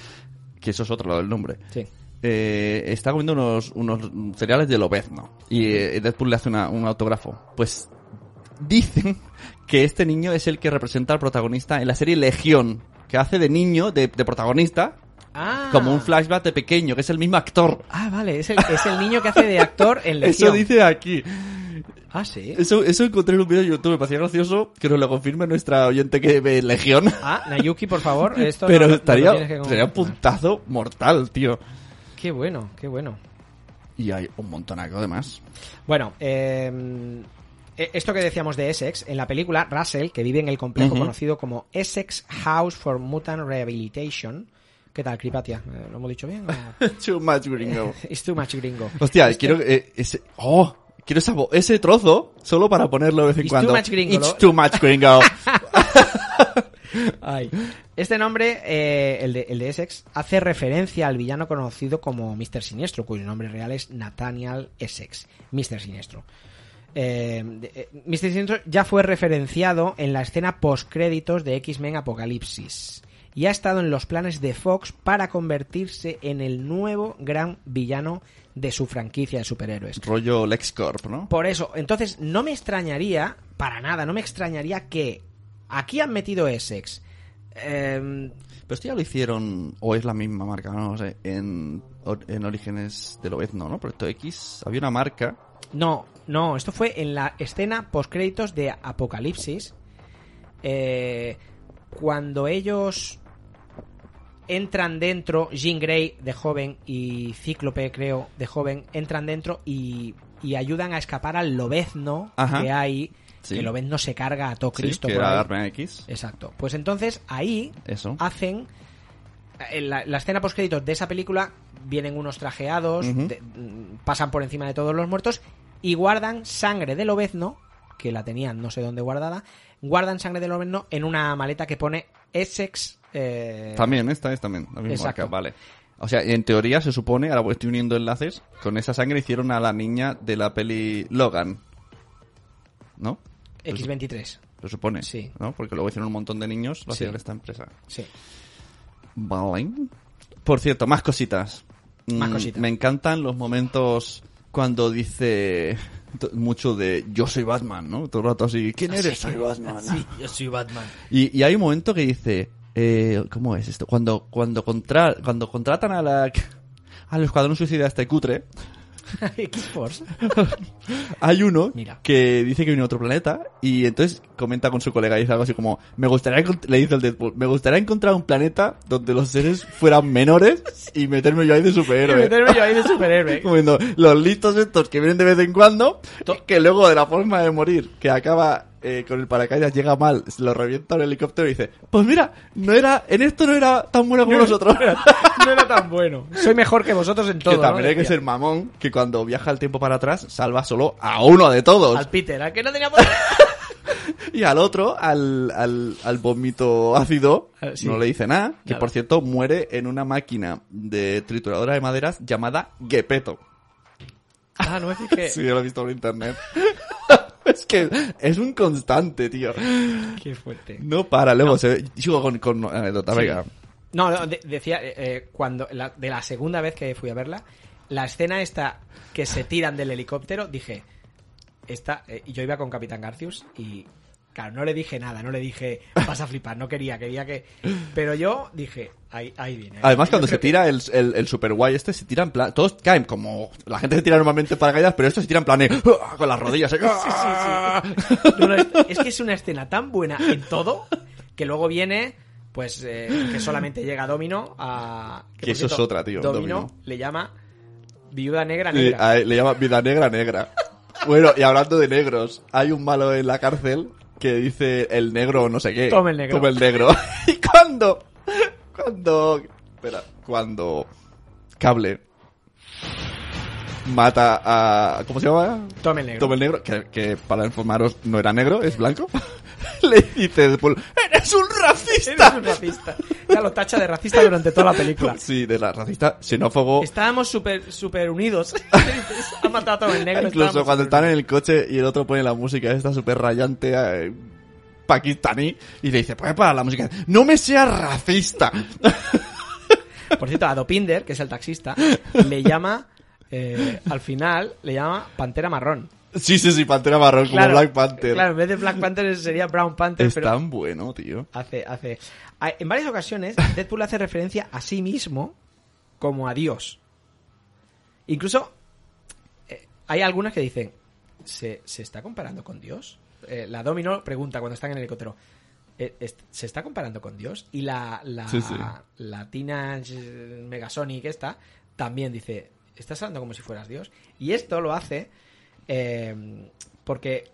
Que eso es otro lado del nombre. sí. eh, está comiendo unos, unos cereales de Lobezno. Y eh, Deadpool le hace una- un autógrafo. Pues dicen que este niño es el que representa al protagonista en la serie Legión. Que hace de niño, de, de protagonista, Ah. como un flashback de pequeño, que es el mismo actor. Ah, vale, es el, es el niño que hace de actor en Legión. Eso dice aquí. Ah, sí. Eso, eso encontré en un vídeo de YouTube, me parecía gracioso que nos lo confirme nuestra oyente que ve Legión. Ah, Nayuki, por favor, esto Pero no- no estaría, tienes que sería un puntazo mortal, tío. Qué bueno, qué bueno. Y hay un montonaco además. Bueno, eh, esto que decíamos de Essex, en la película, Russell, que vive en el complejo Ujú. conocido como Essex House for Mutant Rehabilitation. ¿Qué tal, Cripatia? Eh, ¿Lo hemos dicho bien? o- Too much gringo. It's too much gringo. Hostia, Este- quiero eh, ese, oh, quiero esa ese trozo solo para ponerlo de vez en It's cuando. too much gringo, It's too much gringo. Ay. Este nombre, eh, el, de, el de Essex, hace referencia al villano conocido como Mr. Siniestro, cuyo nombre real es Nathaniel Essex, Mr. Siniestro. Eh, eh, Mr. Siniestro ya fue referenciado en la escena post-créditos de X-Men Apocalipsis y ha estado en los planes de Fox para convertirse en el nuevo gran villano de su franquicia de superhéroes. Rollo LexCorp, ¿no? Por eso, entonces no me extrañaría, para nada, no me extrañaría que aquí han metido Essex. Em, Pero esto ya lo hicieron, o es la misma marca, no, lo sé, en, en Orígenes de Lobezno, ¿no? Proyecto X, había una marca. no, no, esto fue en la escena postcréditos de Apocalipsis. eh, cuando ellos entran dentro, Jean Grey de joven y Cíclope, creo, de joven, entran dentro y, y ayudan a escapar al Lobezno Ajá. que hay. Sí. Que Lobezno se carga a todo Sí, Cristo. que por era ahí. X. Exacto. Pues entonces ahí Eso. hacen en la, la escena post créditos de esa película vienen unos trajeados de- mm, pasan por encima de todos los muertos y guardan sangre del obezno que la tenían no sé dónde guardada guardan sangre del obezno en una maleta que pone Essex eh, También, esta es también la misma Exacto. marca, vale. O sea, en teoría se supone, ahora estoy uniendo enlaces, con esa sangre hicieron a la niña de la peli Logan. ¿No? X23 Se supone. Sí. ¿No? Porque luego hicieron un montón de niños, lo Sí. hacían esta empresa. sí Vale. Por cierto, más cositas. Más Mm, cositas. Me encantan los momentos cuando dice mucho de yo soy Batman, ¿no? Todo el rato así, ¿quién eres? Soy Batman. yo soy Batman Y, y hay un momento que dice, eh, ¿cómo es esto? Cuando cuando contra, cuando contratan a la al escuadrón suicida este cutre, X-Force. Hay uno Mira. que dice que viene a otro planeta y entonces comenta con su colega y dice algo así como, me gustaría, le dice el Deadpool, me gustaría encontrar un planeta donde los seres fueran menores y meterme yo ahí de superhéroe. Meterme yo ahí de superhéroe. Como diciendo, los listos estos que vienen de vez en cuando, que luego de la forma de morir, que acaba eh, con el paracaídas, llega mal, se lo revienta un helicóptero y dice, pues mira, no era, en esto no era tan bueno como nosotros. No era tan bueno. Soy mejor que vosotros en todo. que también ¿no? hay que ser mamón, que cuando viaja el tiempo para atrás, salva solo a uno de todos. Al Peter, al que no tenía poder. Y al otro, al, al, al vómito ácido, Ah, sí. no le dice nada, que por cierto muere en una máquina de trituradora de maderas llamada Gepetto. Ah, no me fijé. Sí, yo lo he visto por internet. Es que es un constante, tío. Qué fuerte. No para, luego se ve... Sigo con, con anécdota, Sí. venga. No, no, de- decía, eh, eh, cuando la- de la segunda vez que fui a verla, la escena esta que se tiran del helicóptero, dije, esta, eh, yo iba con Capitán Garcius y, claro, no le dije nada, no le dije, vas a flipar, no quería, quería que... Pero yo dije, ahí, ahí viene. ahí Además, viene. cuando Yo se que- tira el, el, el super guay este, se tira en plan... Todos caen como... La gente se tira normalmente para caídas, pero esto se tira en plan de, ¡ah! con las rodillas. ¿eh? No, no, es, es que es una escena tan buena en todo que luego viene, pues, eh, que solamente llega Domino a... Que eso es otra, tío, Domino, Domino. le llama Viuda Negra Sí, Negra. a él le llama Vida Negra Negra. Bueno, y hablando de negros, hay un malo en la cárcel que dice el negro no sé qué. Toma el negro. Toma el negro. y cuando... Cuando... Espera, cuando... Cable mata a... ¿Cómo se llama? Tome el negro. Toma el negro, que, que para informaros no era negro, es blanco. Le dice Deadpool, ¡eres un racista! Eres un racista. Ya lo tacha de racista durante toda la película. Sí, de la racista, xenófobo. Estábamos súper super unidos. ha matado a todo el negro. Incluso cuando están en el coche y el otro pone la música esta súper rayante eh, pakistaní y le dice, pues para la música. ¡No me seas racista! Por cierto, a Dopinder, que es el taxista, le llama, eh, al final, le llama Pantera Marrón. Sí, sí, sí, Pantera Marrón, como Black Panther. Claro, en vez de Black Panther sería Brown Panther, es pero tan bueno, tío. hace, hace... En varias ocasiones, Deadpool hace referencia a sí mismo como a Dios. Incluso, eh, hay algunas que dicen, ¿se, se está comparando con Dios? Eh, la Domino pregunta cuando están en el helicóptero, eh, ¿se está comparando con Dios? Y la, la, Sí, sí. la Teenage Megasonic esta también dice, ¿estás hablando como si fueras Dios? Y esto lo hace eh, porque,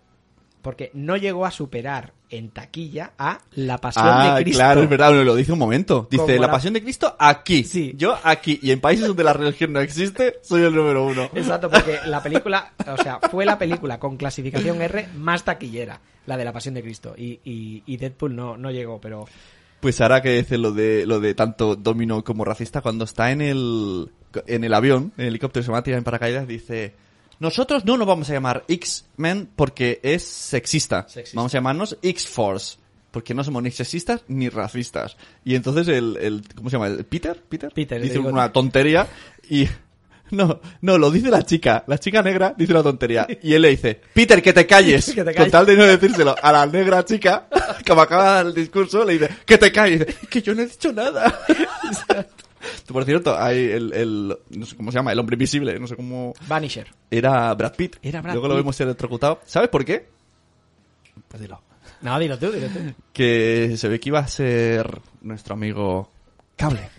porque no llegó a superar en taquilla a La Pasión Ah, de Cristo. claro, es verdad, lo dice un momento. Dice, la la- pasión de Cristo aquí. Sí. Yo aquí. Y en países donde la religión no existe, soy el número uno. Exacto, porque la película, o sea, fue la película con clasificación R más taquillera, la de La Pasión de Cristo. Y, y, y Deadpool no, no llegó, pero... Pues ahora que dice lo de lo de tanto Domino como racista, cuando está en el en el avión, en el helicóptero se va a tirar en paracaídas, dice nosotros no nos vamos a llamar X-Men porque es sexista. Sexista. Vamos a llamarnos X-Force. Porque no somos ni sexistas ni racistas. Y entonces el, el ¿cómo se llama? ¿El Peter? Peter, Peter, dice una tontería y no, no, lo dice la chica. La chica negra dice una tontería. Y él le dice, Peter, que te calles. Que te Con tal de no decírselo a la negra chica, como acaba de dar el discurso, le dice, que te calles. Que yo no he dicho nada. Por cierto, hay el, el, no sé cómo se llama, el hombre invisible, no sé cómo, Vanisher. era Brad Pitt. Era Brad Luego lo vemos electrocutado. ¿Sabes por qué? Pues dilo. No, dilo tú, dilo tú. Que se ve que iba a ser nuestro amigo Cable.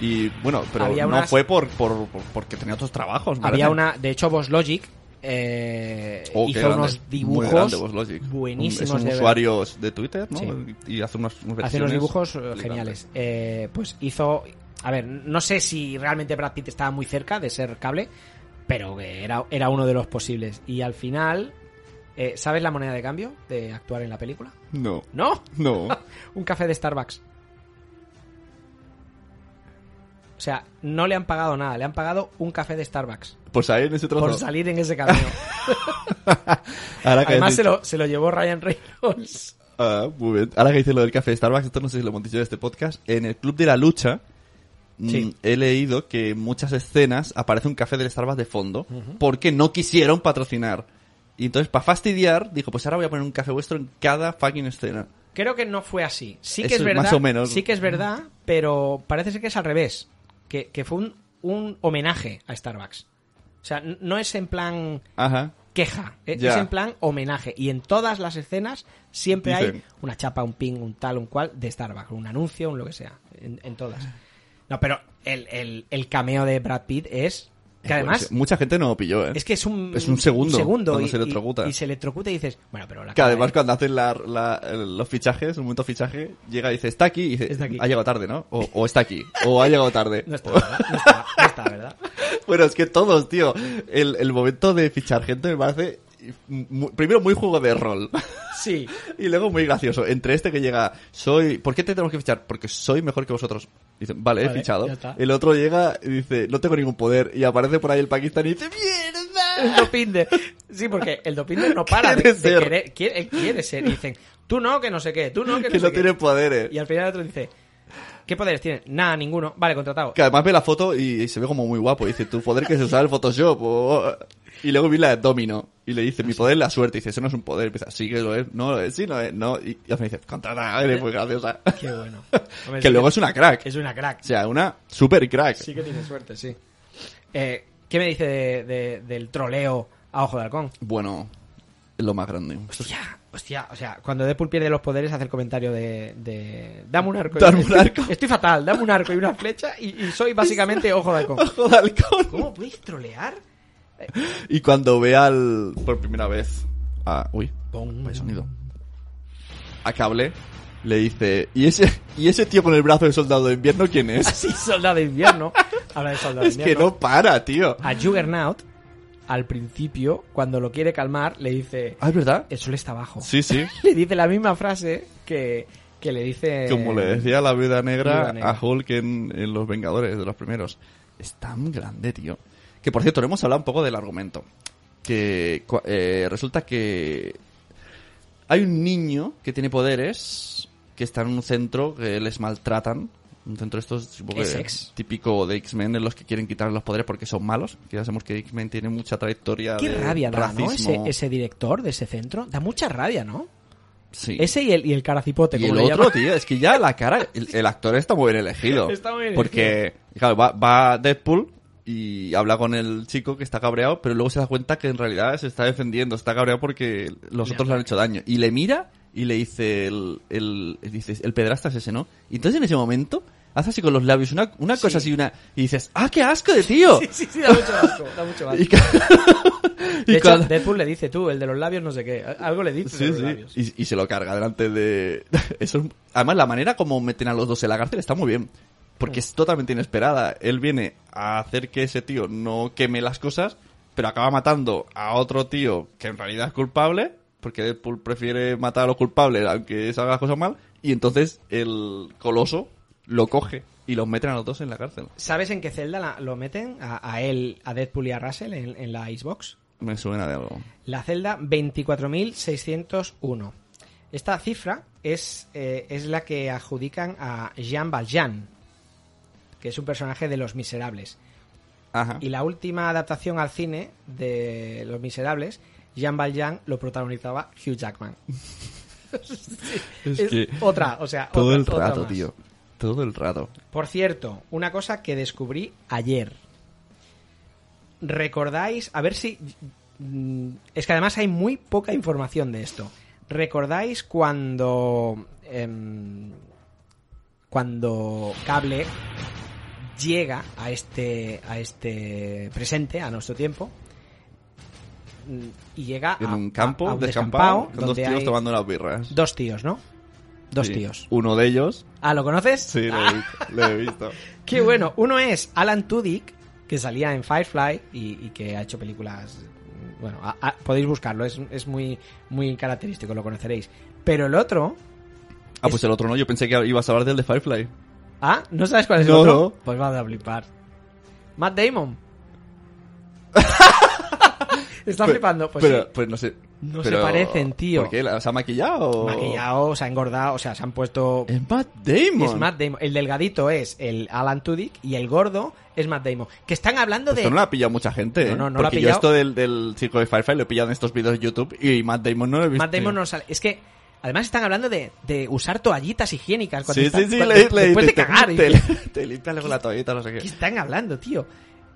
Y bueno, pero Había no unas- fue por, por, por- porque tenía otros trabajos. me Había parece. una, de hecho, Boss Logic eh, Oh, hizo unos dibujos grande, Boss Logic. buenísimos. Es un de usuario de Twitter, ¿no? Sí. Y hace unas, unas Hace unos dibujos eh, geniales. Eh, pues hizo. A ver, no sé si realmente Brad Pitt estaba muy cerca de ser cable, pero que era, era uno de los posibles. Y al final, eh, ¿sabes la moneda de cambio de actuar en la película? No, ¿No? no. Un café de Starbucks. Sea, no le han pagado nada, le han pagado un café de Starbucks Por salir en ese trozo. por salir en ese camino. Ahora que Además, se lo, se lo llevó Ryan Reynolds. Ah, muy bien. Ahora que dice lo del café de Starbucks, esto no sé si lo hemos dicho en este podcast. En el Club de la Lucha mm, Sí. he leído que en muchas escenas aparece un café del Starbucks de fondo porque no quisieron patrocinar. Y entonces, para fastidiar, dijo, pues ahora voy a poner un café vuestro en cada fucking escena. Creo que no fue así. Sí que Eso es verdad. más o menos. Sí que es verdad, pero parece ser que es al revés. Que, que fue un, un homenaje a Starbucks. O sea, no es en plan Ajá. queja, e- es en plan homenaje. Y en todas las escenas siempre hay una chapa, un ping, un tal, un cual de Starbucks, un anuncio, un lo que sea. En, en todas. No, pero el, el, el cameo de Brad Pitt es. Que además. Mucha gente no lo pilló, ¿eh? Es que es un, Es un segundo cuando y, se electrocuta. Y, y se electrocuta y dices, bueno, pero la Que además de- cuando hacen la, la- el- los fichajes, un momento fichaje, llega y dice, está aquí, y dice, Está aquí. ha llegado tarde, ¿no? O, o está aquí, o ha llegado tarde. No está, ¿verdad? No está, no está, ¿verdad? bueno, es que todos, tío, el, el momento de fichar gente me parece, primero muy juego de rol. Sí. Y luego muy gracioso. Entre este que llega, soy. ¿Por qué te tenemos que fichar? Porque soy mejor que vosotros. Dicen, vale, he Vale, fichado. ya está. El otro llega y dice, no tengo ningún poder. Y aparece por ahí el Pakistán y dice, El ¡Mierda! Dopinder. Sí, porque el Dopinder no para de, Quiere de querer. Quiere, quiere ser. Y dicen, tú no, que no sé qué. Tú no, que no Que sé no qué. tiene poderes. Y al final el otro dice, ¿qué poderes tiene? Nada, ninguno. Vale, contratado. Que además ve la foto y, y se ve como muy guapo. Y dice, tu poder que es usar el Photoshop. o- Y luego vi la de Domino. Y le dice, mi poder es la suerte. Y dice, eso no es un poder. Y empieza, sí que lo es. No lo es. Sí, no es. No. Y, y al final dice, contratada. Eres muy graciosa. Qué bueno. Hombre, que sí luego es una crack. Es una crack. O sea, una super crack. Sí que tiene suerte, sí. Eh, ¿Qué me dice de- de- del troleo a Ojo de Halcón? Bueno, es lo más grande. Hostia, hostia, o sea, cuando Deadpool pierde los poderes hace el comentario de... de dame un arco. Dame un Estoy- arco. Estoy fatal, dame un arco y una flecha y, y soy básicamente Ojo de Halcón. Ojo de halcón. ¿Cómo puedes trolear? Y cuando ve al. por primera vez. A. Uy, Pum. vaya sonido. A cable. Le dice. ¿Y ese, ¿Y ese tío con el brazo de soldado de invierno quién es? Sí, soldado de invierno. Habla de soldado de es que invierno. no para, tío. A Juggernaut, al principio, cuando lo quiere calmar, le dice... Ah, ¿es verdad? El sol está abajo. Sí, sí. Le dice la misma frase que, que le dice... Como le decía la vida Negra. a Hulk en, en Los Vengadores, de los primeros. Es tan grande, tío. Que por cierto, no hemos hablado un poco del argumento. Que eh, resulta que hay un niño que tiene poderes, que está en un centro que les maltratan. Un centro de estos supongo que Essex. típico de X-Men, en los que quieren quitarle los poderes porque son malos. Que ya sabemos que X-Men tiene mucha trayectoria Qué de rabia da, ¿no? Ese, director de ese centro. Da mucha rabia, ¿no? Sí. Ese y el, y el caracipote, Y el otro, tío, es que ya la cara, el, el actor está muy bien elegido. Está muy bien Porque, claro, va, va Deadpool y habla con el chico que está cabreado, pero luego se da cuenta que en realidad se está defendiendo, está cabreado porque los Le otros le han hecho daño. Y le mira y le dice el, el, dice, el pedrasta es ese, ¿no? Y entonces en ese momento hace así con los labios una, una cosa así, una, y dices, ¡ah, qué asco de tío! Sí, sí, sí, da mucho asco. Da mucho asco. Y, ca- y De hecho, cuando- Deadpool le dice tú, el de los labios no sé qué. Algo le dice de Sí, los sí. labios. Y, y se lo carga delante de... Eso es- Además, la manera como meten a los dos en la cárcel está muy bien. Porque es totalmente inesperada. Él viene a hacer que ese tío no queme las cosas, pero acaba matando a otro tío que en realidad es culpable, porque Deadpool prefiere matar a los culpables aunque haga las cosas mal, y entonces el coloso lo coge y los meten a los dos en la cárcel. ¿Sabes en qué celda la- lo meten? A, a él, a Deadpool y a Russell en, en la Xbox. Me suena de algo. La celda 24.601. Esta cifra es, eh, es la que adjudican a Jean Valjean, que es un personaje de Los Miserables. Ajá. Y la última adaptación al cine de Los Miserables, Jean Valjean lo protagonizaba Hugh Jackman. Es Es que otra, o sea, todo otra- el rato, tío. Todo el rato. Por cierto, una cosa que descubrí ayer. ¿Recordáis? A ver si... mm, Es que además hay muy poca información de esto. ¿Recordáis cuando... em, cuando Cable llega a este, a este presente, a nuestro tiempo, y llega En a, un campo a- a un descampado, con dos tíos tomando unas birras. dos tíos, ¿no? Dos Sí. tíos. Uno de ellos. Ah, ¿lo conoces? Sí, lo Ah. he visto. Lo he visto. Qué bueno. Uno es Alan Tudyk, que salía en Firefly y, y que ha hecho películas. Bueno, a- a- podéis buscarlo, es, es muy, muy característico, lo conoceréis. Pero el otro. Ah, Es- pues el otro no. Yo pensé que ibas a hablar del de Firefly. Ah, ¿no sabes cuál es el No, otro? no. Pues va a flipar. Matt Damon. Está Pero- flipando. Pues pero, sí. pues no sé. No se parecen, tío. ¿Por qué? ¿Se ha maquillado? o- Maquillado, se ha engordado, o sea, se han puesto. Es Matt Damon. Es Matt Damon. El delgadito es el Alan Tudyk y el gordo es Matt Damon. Que están hablando de. Esto no lo ha pillado mucha gente, No, ¿eh? no, no lo ha Porque yo pillado. esto del, del circo de Firefly lo he pillado en estos vídeos de YouTube y Matt Damon no lo he visto. Matt Damon no sale. Es que además están hablando de, de usar toallitas higiénicas. Cuando Sí, están- sí, sí, cuando- le, le- después de te- cagar. y Te, dices, te limpias luego la toallita, no sé ¿Qué qué. están hablando, tío?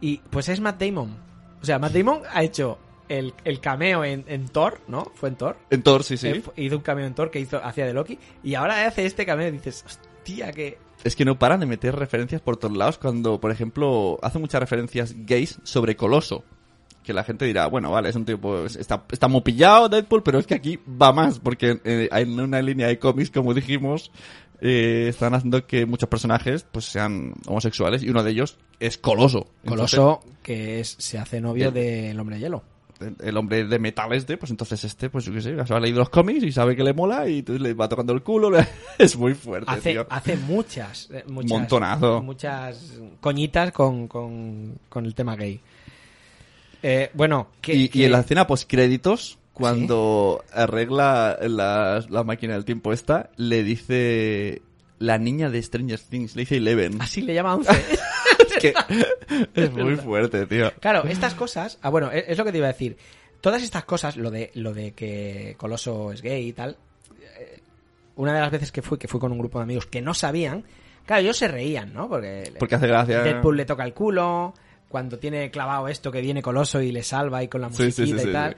Y pues es Matt Damon. O sea, Matt Damon ha hecho el, el cameo en, en Thor, ¿no? Fue en Thor. En Thor, sí, sí. Eh, hizo un cameo en Thor que hizo hacía de Loki. Y ahora hace este cameo y dices, hostia, que. Es que no paran de meter referencias por todos lados cuando, por ejemplo, hace muchas referencias gays sobre Coloso. Que la gente dirá, bueno, vale, es un tipo, está, está muy pillado Deadpool, pero es que aquí va más, porque eh, hay una línea de cómics, como dijimos, eh, están haciendo que muchos personajes pues sean homosexuales y uno de ellos es Coloso. Coloso, que es, se hace novio El- del hombre de hielo. El, el hombre de metal este, pues entonces este, pues yo qué sé, se ha leído los cómics y sabe que le mola y entonces le va tocando el culo. le- es muy fuerte, Hace, tío. hace muchas, eh, muchas. Montonazo. Muchas coñitas con, con, con el tema gay. Eh, bueno, que, y, que- y en la escena post créditos cuando arregla la, la máquina del tiempo esta le dice la niña de Stranger Things le dice Eleven Así le llama 11. es que es muy fuerte tío Claro, estas cosas. Ah, bueno, es, es lo que te iba a decir. Todas estas cosas, lo de, lo de que Coloso es gay y tal. eh, Una de las veces que fui, que fui con un grupo de amigos que no sabían, claro, ellos se reían, ¿no? Porque, porque hace gracia Deadpool le toca el culo. Cuando tiene clavado esto que viene Coloso y le salva y con la musiquita sí, sí, sí, y tal.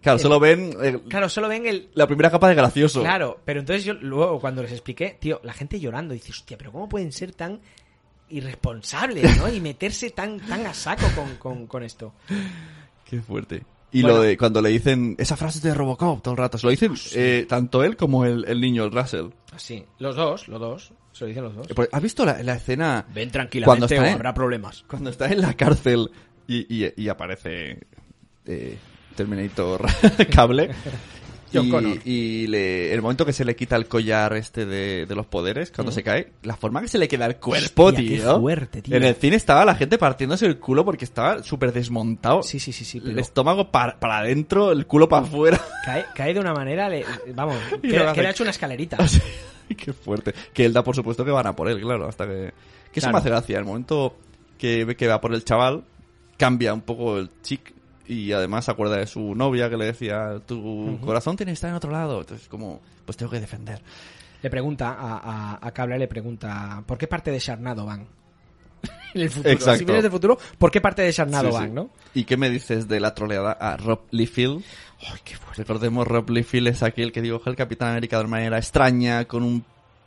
claro solo ven eh, Claro, solo ven el, la primera capa de gracioso Claro, pero entonces yo luego cuando les expliqué, tío, la gente llorando, dice, hostia, pero ¿cómo pueden ser tan irresponsables, ¿no? Y meterse tan, tan a saco con, con, con esto. qué fuerte y Bueno. lo de cuando le dicen esa frase de Robocop todo el rato se lo dicen eh, tanto él como el, el niño el Russell Así, los dos, los dos, se lo dicen los dos. Pues, ¿has visto la, la escena Ven cuando tranquilamente está o en- habrá problemas. cuando está en la cárcel y, y- y aparece eh, Terminator cable John y, Connor. y le- el momento que se le quita el collar este de, de los poderes cuando se cae la forma que se le queda el cuerpo Hostia, qué tío fuerte, tío. en el cine estaba la gente partiéndose el culo porque estaba súper desmontado Sí, sí, sí, sí, el estómago para, para adentro el culo para afuera cae, cae de una manera, le- vamos, que, hace- le ha hecho una escalerita. Así- Qué fuerte. Que él da por supuesto que van a por él, claro, hasta que... Que eso Claro. me hace gracia. El momento que que va por el chaval, cambia un poco el chic y además se acuerda de su novia que le decía, tu corazón tiene que estar en otro lado. Entonces como, pues tengo que defender. Le pregunta a, a, a Cable, le pregunta, ¿por qué parte de Sharnado van? en el futuro. Exacto. Si vienes del futuro, ¿por qué parte de Sharnado Sí, sí. van, no? ¿Y qué me dices de la troleada a Rob Liefeld? Ay, qué fuerte. Recordemos, Rob Liefeld es aquel que dibuja el Capitán América de una manera extraña, con un,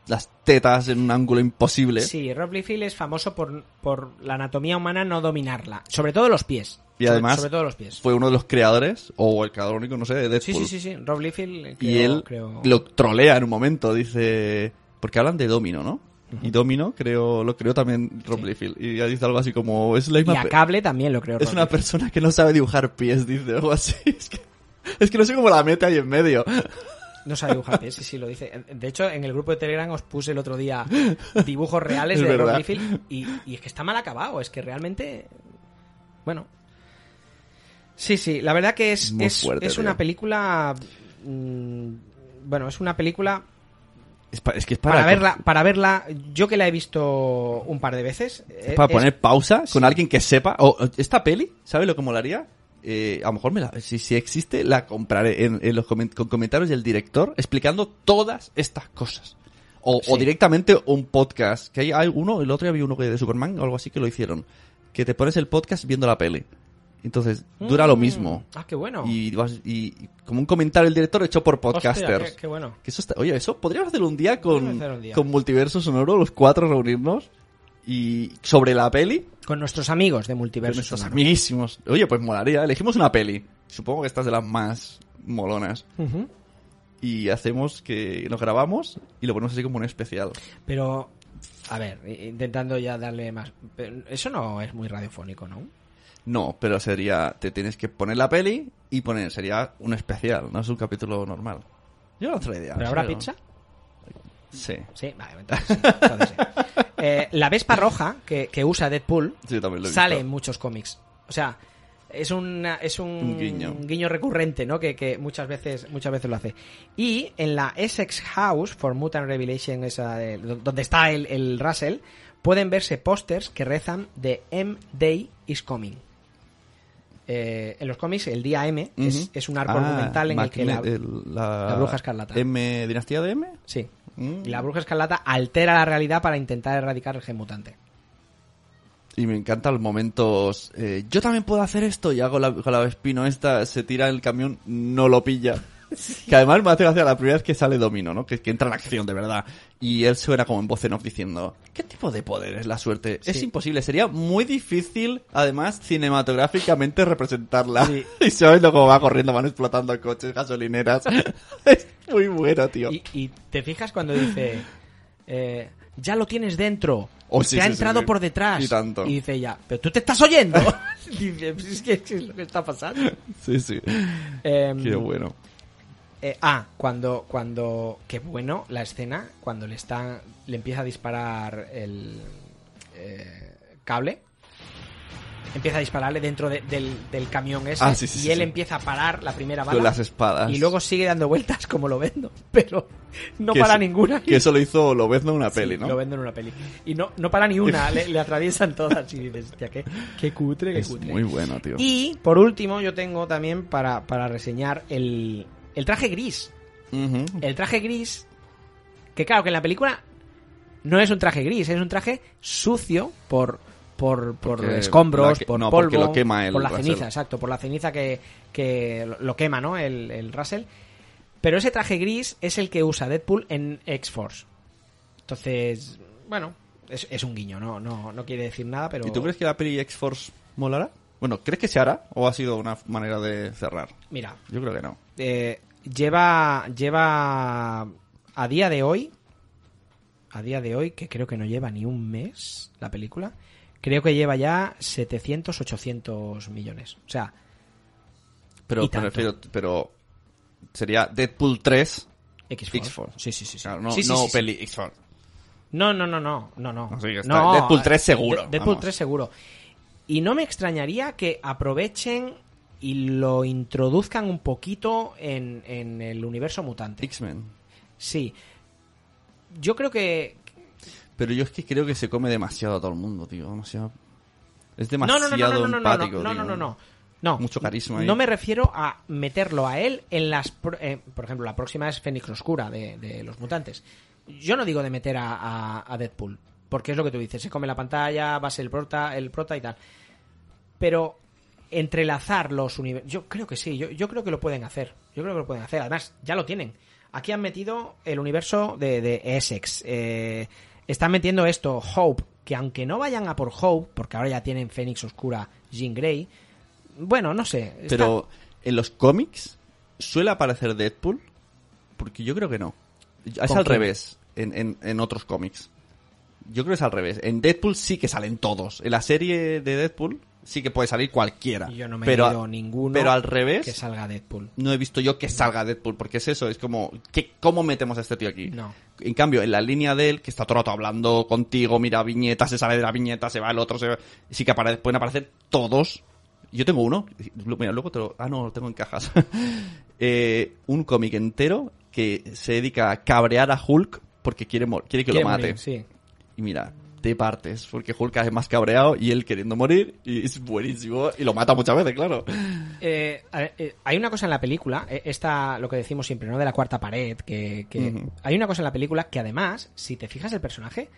las tetas en un ángulo imposible. Sí, Rob Liefeld es famoso por, por la anatomía humana no dominarla. Sobre todo los pies. Y además Sobre, todo los pies. Fue uno de los creadores, o el creador único, no sé, de Deadpool. sí, sí, sí. Rob Liefeld. eh, y creo- él creo- lo trolea en un momento, dice... Porque hablan de Domino, ¿no? Y Domino creo, lo creó también Rob Sí. Liefeld. Y ya dice algo así como... Es la Y misma a pe- Cable también lo creo. Es Rob una Liefeld. persona que no sabe dibujar pies, dice algo así. Es que, es que no sé cómo la mete ahí en medio. No sabe dibujar pies, sí, sí, lo dice. De hecho, en el grupo de Telegram os puse el otro día dibujos reales Es de Rob. Liefeld y, y es que está mal acabado. Es que realmente. Bueno. Sí, sí, la verdad que es, es, fuerte, es una película. mm, bueno, es una película Es, pa- es que es para, para verla, para verla, yo que la he visto un par de veces. es eh, para es- poner pausa con sí. alguien que sepa. O, esta peli, ¿sabe lo que molaría? Eh, a lo mejor me la, si, si existe, la compraré en, en los comen- con comentarios del director explicando todas estas cosas. O, o directamente un podcast. Que hay, hay uno, el otro había uno de Superman o algo así que lo hicieron. Que te pones el podcast viendo la peli. Entonces, dura lo Mm, mismo. Ah, qué bueno. Y, vas- y- y como un comentario del director hecho por Hostia, podcasters. qué, qué bueno. Que eso está, oye, eso podríamos hacer un día con, un día. con Multiverso Sonoro, los cuatro reunirnos y sobre la peli, Con nuestros amigos de con Multiverso. nuestros Sonoro. amiguísimos. Oye, pues molaría, elegimos una peli. Supongo que esta es de las más molonas. Y hacemos que nos grabamos y lo ponemos así como un especial. Pero, a ver, intentando ya darle más. eso no es muy radiofónico, ¿no? No, pero sería, te tienes que poner la peli y poner, sería un especial, no es un capítulo normal. Yo otra idea. ¿Pero habrá ¿sí, no? pizza? Sí. Sí, vale, entonces sí, entonces sí. Eh, la Vespa roja que, que usa Deadpool Sí, sale visto. en muchos cómics. O sea, es, una, es un, Un guiño. recurrente, ¿no? Que, que muchas veces muchas veces lo hace. Y en la Essex House for Mutant Revelation, esa de- donde está el, el Russell, pueden verse pósters que rezan de M Day is Coming. Eh, en los cómics, el día M es, un arco Ah, argumental en el que la, Magnet- el- la, la bruja escarlata. M, dinastía de M. sí, Mm. y la bruja escarlata altera la realidad para intentar erradicar el gen mutante. Y me encantan los momentos. eh, yo también puedo hacer esto. Y hago la, con la Vespino esta, se tira el camión, no lo pilla. Que además me hace gracia la primera vez que sale Domino, ¿no? Que, que entra en acción, de verdad. Y él suena como en voz en off diciendo: ¿Qué tipo de poder es la suerte? Es imposible. Sería muy difícil, además, cinematográficamente representarla. Sí. y se viendo cómo va corriendo, van explotando coches, gasolineras. es muy bueno, tío. Y, y te fijas cuando dice, eh, ya lo tienes dentro. Oh, sí, te ha entrado por detrás. Y tanto. dice ella, pero tú te estás oyendo. dice, es que es lo que está pasando. Sí, sí. Em, Qué bueno. Eh, ah, cuando, cuando, qué bueno la escena, cuando le está, le empieza a disparar el eh, cable, empieza a dispararle dentro de- del, del camión ese, Ah, sí, sí, y sí, él empieza a parar la primera bala Con las espadas. y luego sigue dando vueltas como lo vendo, pero no Que para eso- ninguna. Que eso lo hizo Lobezno en una peli, ¿no? Lo vendo en una peli. Y no, no para ni una, le, le atraviesan todas y dices, hostia, qué, qué cutre, qué Es cutre. muy bueno, tío. Y por último, yo tengo también para, para reseñar el, el traje gris. El traje gris, que claro, que en la película no es un traje gris, es un traje sucio por, por, por escombros, que- por no, polvo, lo quema el por la Russell. ceniza, exacto, por la ceniza que, que lo- lo quema, ¿no? El, el Russell. Pero ese traje gris es el que usa Deadpool en X-Force. Entonces, bueno, es, es un guiño, ¿no? No, no quiere decir nada, pero... ¿Y tú crees que la peli X-Force molará? Bueno, ¿crees que se hará o ha sido una manera de cerrar? Mira, Yo creo que no. eh, lleva lleva a día de hoy a día de hoy que creo que no lleva ni un mes la película creo que lleva ya 700 800 millones o sea Pero me refiero, pero sería Deadpool 3 X-Force sí sí sí, sí. Claro, no, Sí, sí, no peli X-Force. no no no no no no está. Deadpool 3 seguro, De- Deadpool vamos. 3 seguro y no me extrañaría que aprovechen y lo introduzcan un poquito en, en el universo mutante X-Men. sí yo creo que Pero yo es que creo que se come demasiado a todo el mundo, tío. Demasiado... Es demasiado no, no, no, no, no, empático, no, no, no, no, no. No. Mucho carisma ahí. No me refiero a meterlo a él en las... pro- eh, por ejemplo, la próxima es Fénix Oscura de, de los mutantes. Yo no digo de meter a, a- a Deadpool, porque es lo que tú dices, se come la pantalla, va a ser el prota, el prota y tal. Pero entrelazar los universos... Yo creo que sí, yo, yo creo que lo pueden hacer. Yo creo que lo pueden hacer. Además, ya lo tienen. Aquí han metido el universo de, de Essex. eh, están metiendo esto, Hope, que aunque no vayan a por Hope, porque ahora ya tienen Fénix Oscura, Jean Grey, bueno, no sé. está- Pero en los cómics suele aparecer Deadpool, porque yo creo que no. Es ¿Con al quién? revés en, en, en otros cómics. Yo creo que es al revés. En Deadpool sí que salen todos. En la serie de Deadpool sí que puede salir cualquiera. Yo no me pero, he leído ninguno Pero al revés, que salga Deadpool. no he visto yo que salga Deadpool, porque es eso, es como, ¿qué, ¿cómo metemos a este tío aquí? No. En cambio, en la línea de él, que está todo el rato hablando contigo, mira viñeta, se sale de la viñeta, se va el otro, se va... sí que apare- pueden aparecer todos. Yo tengo uno, mira, luego te lo... Ah, no, lo tengo en cajas. Eh, un cómic entero que se dedica a cabrear a Hulk porque quiere, quiere que Quiere lo mate. morir, sí. Y mira, te partes, porque Hulk es más cabreado y él queriendo morir, y es buenísimo, y lo mata muchas veces, claro. Eh, eh, hay una cosa en la película, eh, esta, lo que decimos siempre, ¿no? De la cuarta pared, que, hay una cosa en la película que además, si te fijas el personaje,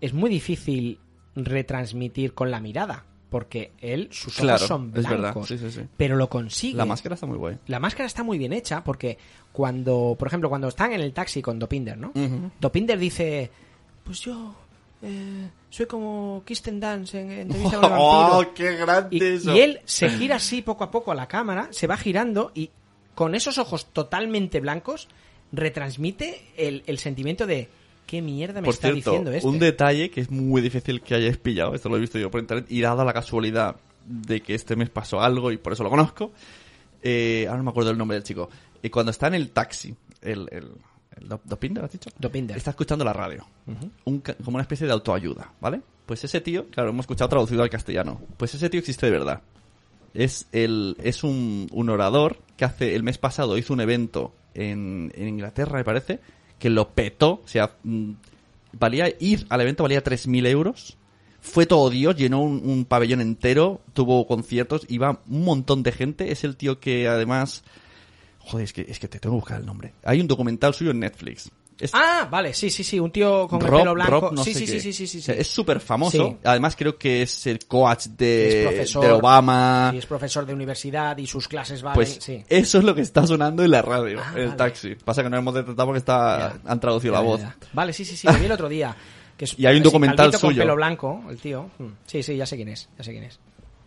es muy difícil retransmitir con la mirada, porque él, sus ojos Claro, son blancos, sí, sí, sí. pero lo consigue. La máscara está muy guay. La máscara está muy bien hecha porque cuando, por ejemplo, cuando están en el taxi con Dopinder, ¿no? Dopinder dice, pues yo eh, soy como Kirsten Dance en, en Entrevista con el Vampiro". ¡Oh, qué grande Y, eso! y él se gira así poco a poco a la cámara, se va girando y con esos ojos totalmente blancos retransmite el, el sentimiento de ¿qué mierda me Por está cierto, diciendo este? un detalle que es muy difícil que hayáis pillado, esto lo he visto yo por internet, y dada la casualidad de que este mes pasó algo y por eso lo conozco, eh, ahora no me acuerdo el nombre del chico, y cuando está en el taxi, el, el, Dopinder, ¿has dicho? Dopinder. Está escuchando la radio, Un ca- como una especie de autoayuda, ¿vale? Pues ese tío, claro, hemos escuchado traducido al castellano, pues ese tío existe de verdad. Es, el, es un, un orador que hace, el mes pasado hizo un evento en, en Inglaterra, me parece, que lo petó, o sea, mm, valía, ir al evento valía 3.000 euros, fue todo Dios, llenó un, un pabellón entero, tuvo conciertos, iba un montón de gente, es el tío que además... Joder, es que, es que te tengo que buscar el nombre. Hay un documental suyo en Netflix. Es Ah, vale, sí, sí, sí, un tío con Rob- el pelo blanco. Rob no sí, sé sí, qué. sí, sí, sí, sí, O sea, sí. Es súper famoso. Sí. Además creo que es el coach de, Es profesor. de Obama. Sí, es profesor de universidad y sus clases valen. Pues sí. eso es lo que está sonando en la radio, Ah, en el vale. taxi. Pasa que no hemos detectado porque está, Ya. han traducido Ya, la voz. ya. Vale, sí, sí, sí, lo vi el otro día. Que es, Y hay un documental calvito con suyo. pelo blanco, el tío. Mm. Sí, sí, ya sé quién es, ya sé quién es.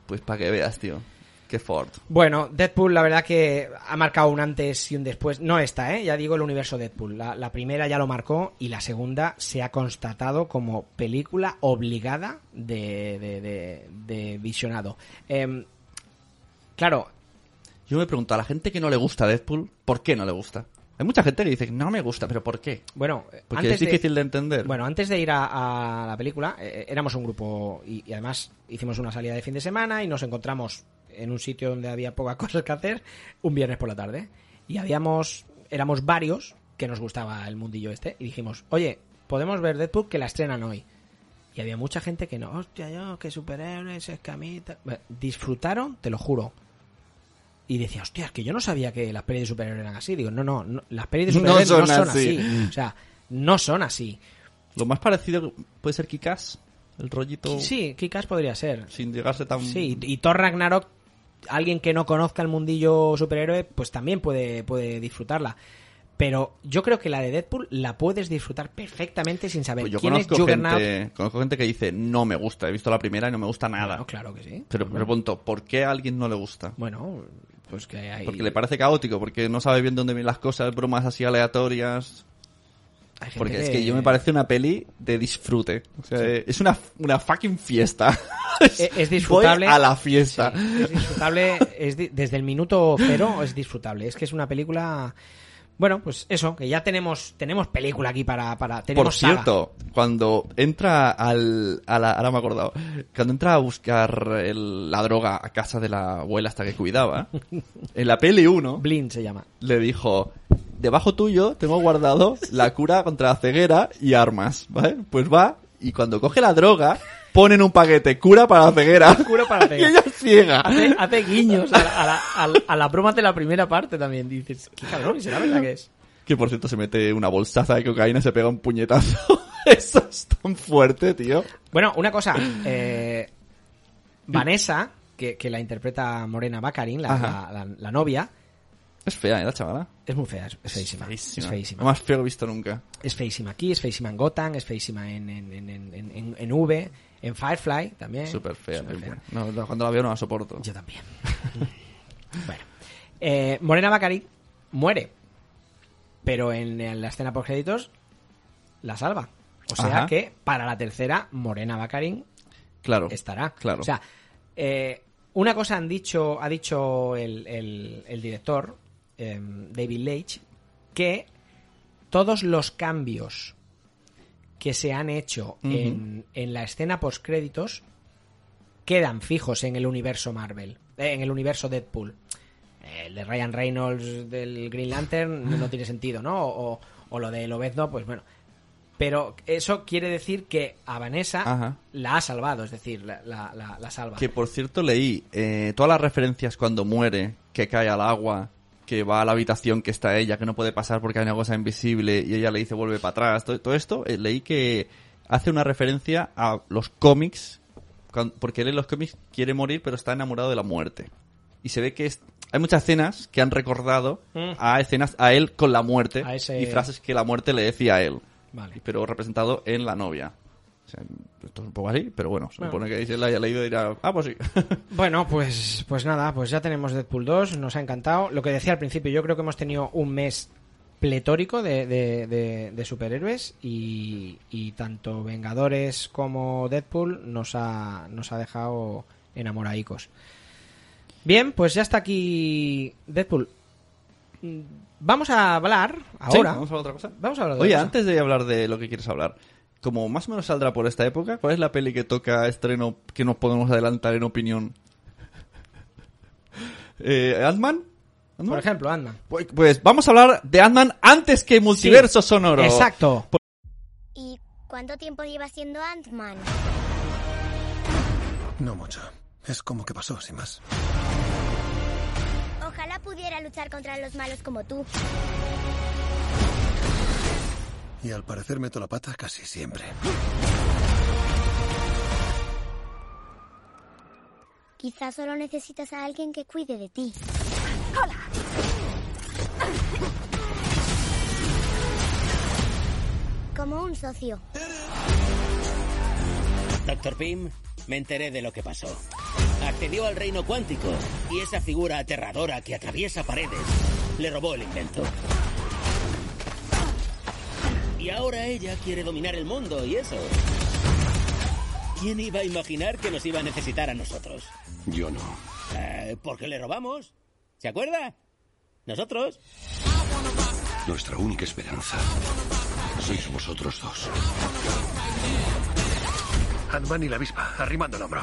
Pues para que veas, tío. Qué Ford. Bueno, Deadpool la verdad que ha marcado un antes y un después. No esta, ¿eh? Ya digo el universo Deadpool. La, la primera ya lo marcó y la segunda se ha constatado como película obligada de, de, de- de visionado. Em, claro, Yo me pregunto, a la gente que no le gusta Deadpool, ¿por qué no le gusta? Hay mucha gente que dice, no me gusta, pero ¿por qué? bueno, Porque antes es difícil de, entender. Bueno, antes de ir a, a la película, eh, éramos un grupo y, y además hicimos una salida de fin de semana y nos encontramos en un sitio donde había pocas cosas que hacer un viernes por la tarde. Y habíamos, éramos varios que nos gustaba el mundillo este y dijimos, oye, podemos ver Deadpool que la estrenan hoy. Y había mucha gente que no, hostia, yo, que superhéroes, escamita. Bueno, Disfrutaron, te lo juro. Y decía, hostia, es que yo no sabía que las pelis de superhéroes eran así. Digo, no, no, no, las pelis de superhéroes no son son, así. así. O sea, no son así. Lo más parecido puede ser Kikas, el rollito Sí, Kikas podría ser. sin llegarse tan... Sí, y Thor Ragnarok, alguien que no conozca el mundillo superhéroe, pues también puede, puede disfrutarla. Pero yo creo que la de Deadpool la puedes disfrutar perfectamente sin saber Pues yo quién es conozco Juggernaut. gente, conozco gente que dice, no me gusta, he visto la primera y no me gusta nada. Bueno, claro que sí. Pero me pregunto, ¿por qué a alguien no le gusta? Bueno, pues que hay, Porque le parece caótico, porque no sabe bien dónde vienen las cosas, bromas así aleatorias. Porque es que yo me parece una peli de disfrute. O sea, es una, una fucking fiesta. Es, es disfrutable. Voy a la fiesta. Sí, es disfrutable. es di- desde el minuto cero es disfrutable. Es que es una película. Bueno, pues eso, que ya tenemos tenemos película aquí para. para tenemos Por saga. cierto, cuando entra al... A la, ahora me he acordado. Cuando entra a buscar el- la droga a casa de la abuela hasta que cuidaba, en la peli 1 Blind se llama. le dijo... Debajo tuyo tengo guardado la cura contra la ceguera y armas, ¿vale? Pues va y cuando coge la droga ponen un paquete cura para la ceguera. Cura para la y ceguera. ella es ciega. Hace, hace guiños a, la- a, la- a la- a las bromas de la primera parte también. Dices, qué cabrón, ¿y será verdad que es? Que por cierto se mete una bolsaza de cocaína y se pega un puñetazo. Eso es tan fuerte, tío. Bueno, una cosa. eh, Vanessa, que, que la interpreta Morena Baccarin, la, Ajá. la- la- la novia, Es fea, ¿eh, la chavala? es muy fea, es, es feísima. Es Lo feísima. más feo que he visto nunca. Es feísima aquí, es feísima en Gotham, es feísima en, en, en, en, en- en V, en Firefly también. Súper fea. Súper fea. No, cuando la veo no la soporto. Yo también. bueno. Eh, Morena Baccarin muere. Pero en, la escena por créditos la salva. O sea Ajá. que para la tercera, Morena Baccarin Claro. estará. Claro. O sea, eh, una cosa han dicho, ha dicho el, el- el director, eh, David Leitch, que todos los cambios que se han hecho en, en la escena post créditos quedan fijos en el universo Marvel, eh, en el universo Deadpool. El de Ryan Reynolds del Green Lantern no tiene sentido, ¿no? O, o lo de Lobezno, pues bueno. Pero eso quiere decir que a Vanessa Ajá. la ha salvado, es decir, la, la, la- la salva. Que por cierto leí eh, todas las referencias cuando muere, que cae al agua, que va a la habitación que está ella, que no puede pasar porque hay una cosa invisible y ella le dice vuelve para atrás. Todo, todo esto eh, leí que hace una referencia a los cómics, porque él en los cómics quiere morir pero está enamorado de la muerte. Y se ve que es- hay muchas escenas que han recordado Mm. a escenas a él con la muerte ese- y frases que la muerte le decía a él. Vale. pero representado en la novia. O sea, esto es un poco así, pero bueno, se Bueno. supone que él la haya leído dirá, ah, pues sí. Bueno, pues, pues nada, pues ya tenemos Deadpool 2, nos ha encantado. Lo que decía al principio, yo creo que hemos tenido un mes pletórico de, de- de- de superhéroes y, y tanto Vengadores como Deadpool nos ha, nos ha dejado enamoradicos. Bien, pues ya está aquí Deadpool. Mm, Vamos a hablar Sí, ahora. ¿Vamos a hablar de otra cosa? Vamos a hablar de Oye, otra cosa. antes de hablar de lo que quieres hablar, como más o menos saldrá por esta época, ¿cuál es la peli que toca estreno que nos podemos adelantar en opinión? eh, ¿Ant-Man? ¿Ant-Man? Por ejemplo, anda. Pues, pues vamos a hablar de Ant-Man antes que Multiverso Sonoro. Exacto. ¿Y cuánto tiempo lleva siendo Ant-Man? No mucho. Es como que pasó, sin más. Ojalá pudiera luchar contra los malos como tú. Y al parecer meto la pata casi siempre. Quizás solo necesitas a alguien que cuide de ti. Como un socio. Doctor Pym, me enteré de lo que pasó. Accedió al reino cuántico y esa figura aterradora que atraviesa paredes le robó el invento. Y ahora ella quiere dominar el mundo y eso. ¿Quién iba a imaginar que nos iba a necesitar a nosotros? Yo no. Eh, porque le robamos. ¿Se acuerda? Nosotros. Nuestra única esperanza sois vosotros dos. Ant-Man y la avispa, arrimando el hombro.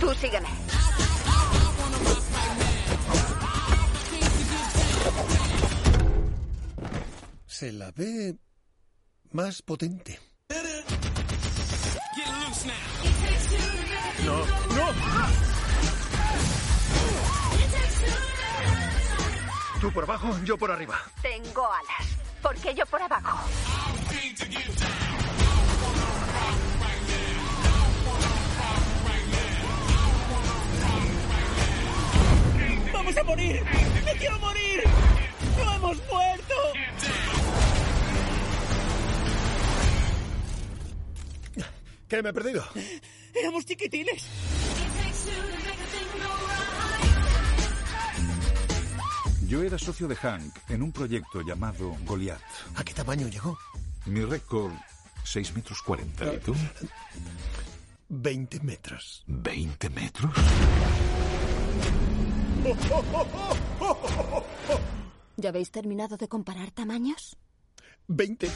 Tú sígueme. Se la ve más potente. No, no. Tú por abajo, yo por arriba. Tengo alas. ¿Por qué yo por abajo? ¡Vamos a morir! ¡Me quiero morir! ¡No hemos muerto! ¿Qué me he perdido? ¡Éramos chiquitines! Yo era socio de Hank en un proyecto llamado Goliath. ¿A qué tamaño llegó? Mi récord, 6 metros 40. ¿Y tú? 20 metros. ¿20 metros? ¿Ya habéis terminado de comparar tamaños? 20.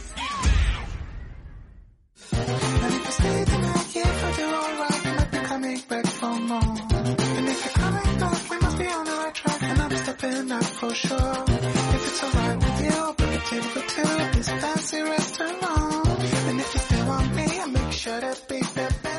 And if you stay the night here for the whole ride, you might be coming back for more. And if you're coming back, we must be on the right track, and I'm be stepping up for sure. If it's alright with you, bring a table to this fancy restaurant. And if you still want me, I'll make sure that be better.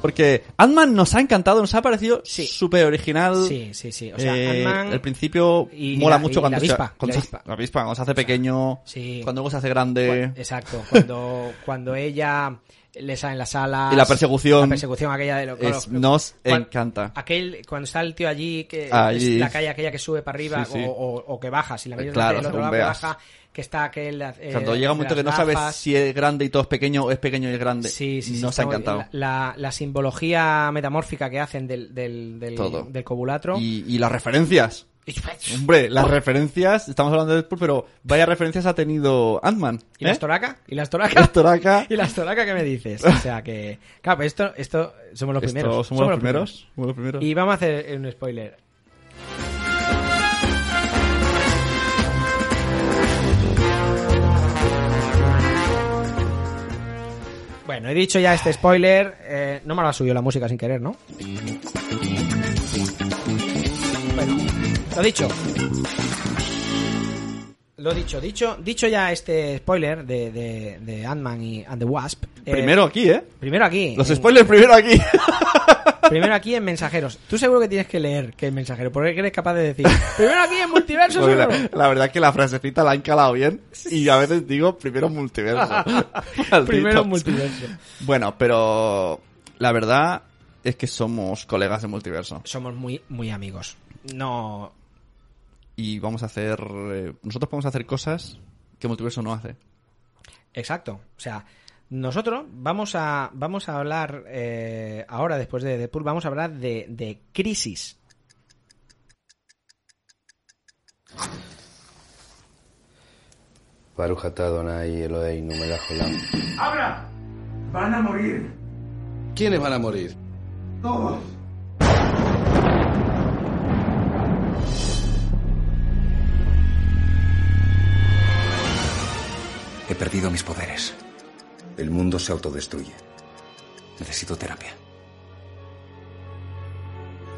Porque Ant-Man nos ha encantado, nos ha parecido Sí. súper original. Sí, sí, sí. O sea, Eh, Ant-Man el principio y mola la- mucho y cuando, la se- avispa, cuando la se, avispa. la avispa, cuando se hace pequeño, Sí. cuando luego se hace grande. Exacto, cuando, cuando ella le sale en la sala. Y la persecución La persecución aquella de lo lo- nos cuan- encanta. Aquel, cuando está el tío allí, que Allí. es la calle aquella que sube para arriba Sí, sí. O, o- o que baja, si la miras Claro, del otro lado que baja, que está aquel. eh, Cuando llega un momento que no las sabes si es grande y todo es pequeño o es pequeño y es grande. Sí, sí, sí, Nos ha encantado. La, la simbología metamórfica que hacen del, del, del, Todo. del cobulatro. Y, y las referencias. Hombre, las referencias, estamos hablando de Deadpool, pero vaya referencias ha tenido Ant-Man. ¿Y ¿eh? la estoraca? ¿Y la estoraca? La estoraca. ¿Y la estoraca qué me dices? O sea que... Claro, pero esto, esto somos los Esto primeros. somos los primeros, somos los primeros. Y vamos a hacer un spoiler. Bueno, he dicho ya este spoiler. eh, no me lo ha subido la música sin querer, ¿no? Bueno, lo dicho. Lo dicho, dicho, dicho ya este spoiler de, de, de Ant-Man y and the Wasp. eh, Primero aquí, ¿eh? Primero aquí. Los en- spoilers primero aquí. Primero aquí en mensajeros. Tú seguro que tienes que leer que es mensajero, porque eres capaz de decir. Primero aquí en multiverso. Seguro". la, la verdad es que la frasecita la han calado bien y a veces digo primero multiverso. Primero multiverso. Bueno, pero la verdad es que somos colegas de multiverso Somos muy, muy amigos. No. y vamos a hacer eh, nosotros podemos hacer cosas que multiverso no hace. Exacto. O sea, nosotros vamos a, vamos a hablar eh, ahora, después de Deadpool, vamos a hablar de, de crisis. ¡Abra! Van a morir. ¿Quiénes van a morir? Todos. He perdido mis poderes. El mundo se autodestruye. Necesito terapia.